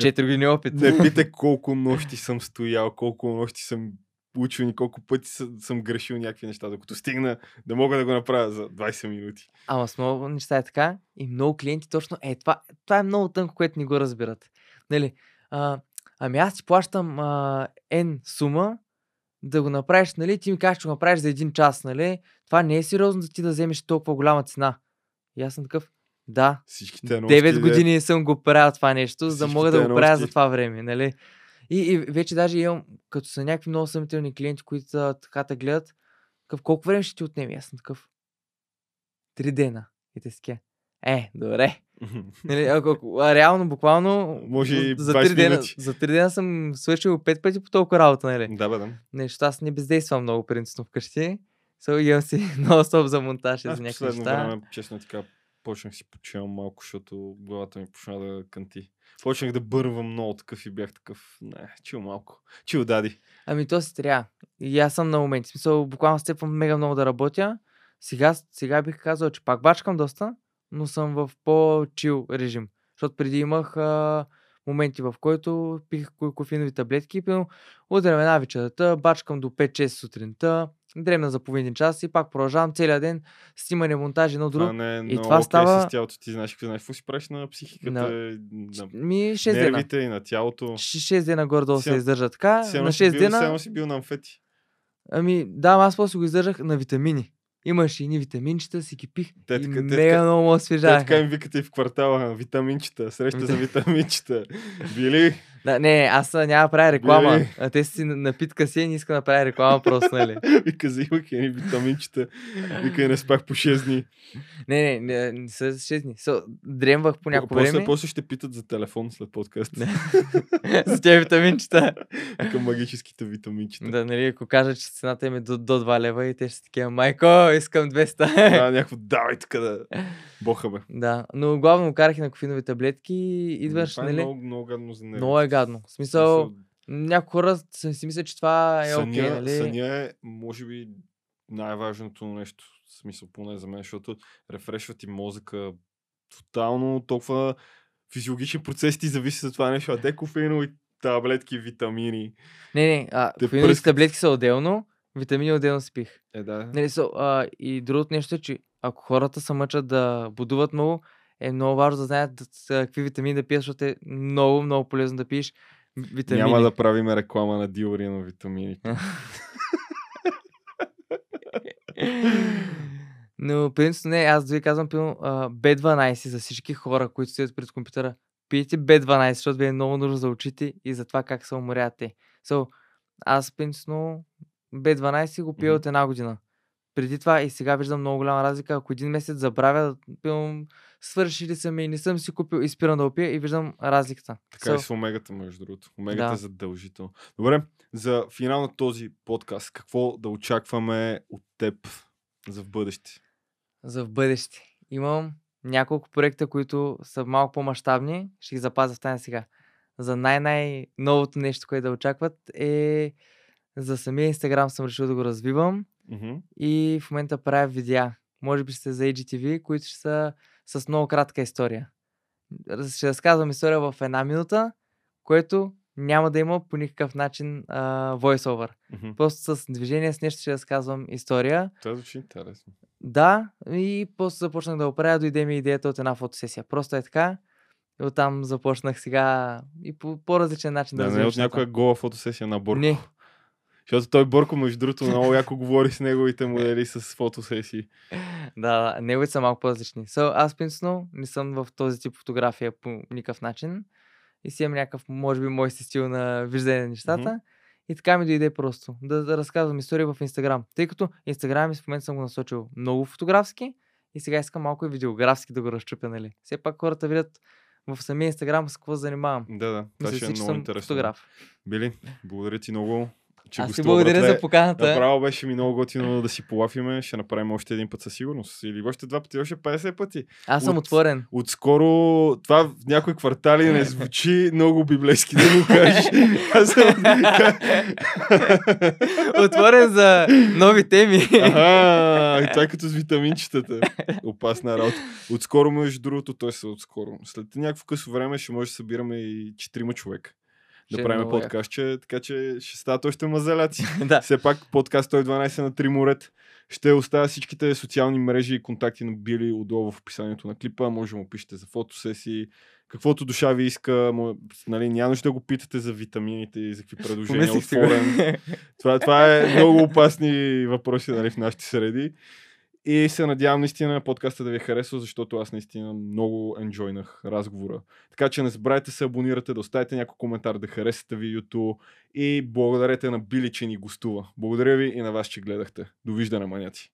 Четири години опит. Не питай колко нощи съм стоял, колко нощи съм учил колко пъти съм, грешил някакви неща, докато стигна да мога да го направя за 20 минути. Ама с много неща е така и много клиенти точно е това, това е много тънко, което не го разбират. Нали, а, ами аз ти плащам а, N сума да го направиш, нали, ти ми кажеш, че го направиш за един час, нали, това не е сериозно да ти да вземеш толкова голяма цена. И аз съм такъв, да, Всичките нощи. 9 де- години съм го правил това нещо, за да мога да го правя за това време, нали. И, и вече даже имам, като са някакви много съмнителни клиенти, които са, така те гледат, такъв, колко време ще ти отнеме? Аз съм такъв, три дена. И те си ке, е, добре. <laughs> Нали, ако, а, реално, буквално, Може за 20 три дена, минути. за три дена съм свършил пет пъти по толкова работа, нали? да, бе, да. Нещо, аз не бездействам много принципно вкъщи. So, имам си <laughs> много стоп за монтаж и за някакви неща. време, честно така, почнах си почивам малко, защото главата ми почна да канти. Почнах да бървам много такъв и бях такъв, не, чил малко. Чил дади. Ами то си трябва. И аз съм на моменти. Смисъл, буквално степвам мега много да работя. Сега, сега бих казал, че пак бачкам доста, но съм в по-чил режим. Защото преди имах а, моменти, в който пих ко- кофеинови таблетки. Пълно, удрям една вечерта, бачкам до 5-6 сутринта, дремна за половин час и пак продължавам целия ден снимане, монтажи, едно друго. Не е И това окей става- с тялото. Ти знаеш какво, знаеш какво си правиш на психиката, На- на, Ми 6 дена. нервите и на тялото. 6 дена горе-долу се издържа така. На си 6 бил- дена. едно си бил на амфети. Ами, да, аз после го издържах на витамини. Имаше едни витаминчета, си ги пих Те и така- мега много ме Те така им викате и в квартала, витаминчета, среща за <laughs> Витам- витаминчета. Били? Да, не, аз няма да правя реклама. А, те си на- напитка си и не иска да правя реклама просто, нали? <laughs> Вика, взимах едни витаминчета. Вика, не спах по 6 дни. Не, не, не, не са 6 дни. So, дремвах по някакво после, време. после ще питат за телефон след подкаст. <laughs> За тези витаминчета. Вика, магическите витаминчета. да, нали, ако кажа, че цената им е до, до 2 лева и те ще са такива, майко, искам 200. Да, някакво, давай тук да боха бе. да, но главно карах и на кофеинови таблетки идваш, Това е нали? много, много гадно за нервите. Много е гадно. В смисъл, някои хора си мислят, че това е окей, съня, нали? съня е, може би, най-важното нещо. В смисъл, поне за мен, защото рефрешва ти мозъка тотално, толкова физиологични процеси ти зависи за това нещо. А те кофеинови таблетки, витамини. Не, не, а, Те кофеиновите пръскат. таблетки са отделно, витамини отделно си пих. Е, да. Нали, so, а, и другото нещо е, че ако хората се мъчат да будуват много, е много важно да знаят какви витамини да пият, защото е много, много полезно да пиеш витамини. Няма да правим реклама на Диори на витамините. <laughs> Но принципно не, аз дори казвам пилно B12 за всички хора, които стоят пред компютъра. Пийте B12, защото ви е много нужно за очите и за това как се уморят те. So, аз принципно B12 го пия Мгм. от една година. Преди това и сега виждам много голяма разлика. Ако един месец забравя, пилно, свършили са ми и не съм си купил и спирам да го пия и виждам разликата. Така и So, с омегата, между другото. Омегата Да. е задължително. Добре, за финал на този подкаст, какво да очакваме от теб за в бъдеще? за в бъдеще. Имам няколко проекта, които са малко по-масштабни. Ще ги запазя в тази сега. За най-най-новото нещо, което да очакват е за самия Инстаграм съм решил да го развивам Мгм. и в момента правя видеа. Може би ще за IGTV, които ще са с много кратка история. Ще разказвам история в една минута, което няма да има по никакъв начин а, voice-over. Мгм. Просто с движение с нещо ще разказвам история. Това звучи интересно. Да, и после започнах да го правя, дойде ми идеята от една фотосесия. Просто е така. И оттам започнах сега и по по-различен начин да, Да, не е от някоя гола фотосесия на Борко. Не. Защото той Борко, между другото, много яко говори с неговите модели с фотосесии. Да, неговите са малко по-различни. So, аз принципно не съм в този тип фотография по никакъв начин. И си имам някакъв, може би, мой си стил на виждане на нещата. И така ми дойде просто да, да разказвам истории в Инстаграм. Тъй като Инстаграм в момента съм го насочил много фотографски и сега искам малко и видеографски да го разчупя, нали? Все пак хората видят в самия Инстаграм с какво занимавам. Да, да. Това ще е много интересно. фотограф. Били, благодаря ти много, че Аз ти благодаря братле. за поканата. Направо беше ми много готино да си полафиме. Ще направим още един път със сигурност. Или още два пъти, още 50 пъти. Аз съм от- отворен. Отскоро това в някои квартали не звучи много библейски да го <laughs> кажеш. Аз съм... отворен за нови теми. Ага, това е като с витаминчетата. Опасна работа. Отскоро, между другото, той са отскоро. След някакво късо време ще може да събираме и четирима човека. Да е правим подкаст, че, така че ще стават още мазаляци. <laughs> да. Все пак подкаст 112 на три морет. Ще оставя всичките социални мрежи и контакти на Били отдолу в описанието на клипа. Може да му пишете за фотосесии, каквото душа ви иска. Нали, няма нужда да го питате за витамините и за какви предложения. Отворен. Това, това е много опасни въпроси нали, в нашите среди. И се надявам наистина подкаста да ви е харесал, защото аз наистина много енджойнах разговора. Така че не забравяйте се абонирате, да оставите някой коментар, да харесате видеото и благодарете на Били, че ни гостува. Благодаря ви и на вас, че гледахте. Довиждане, маняци!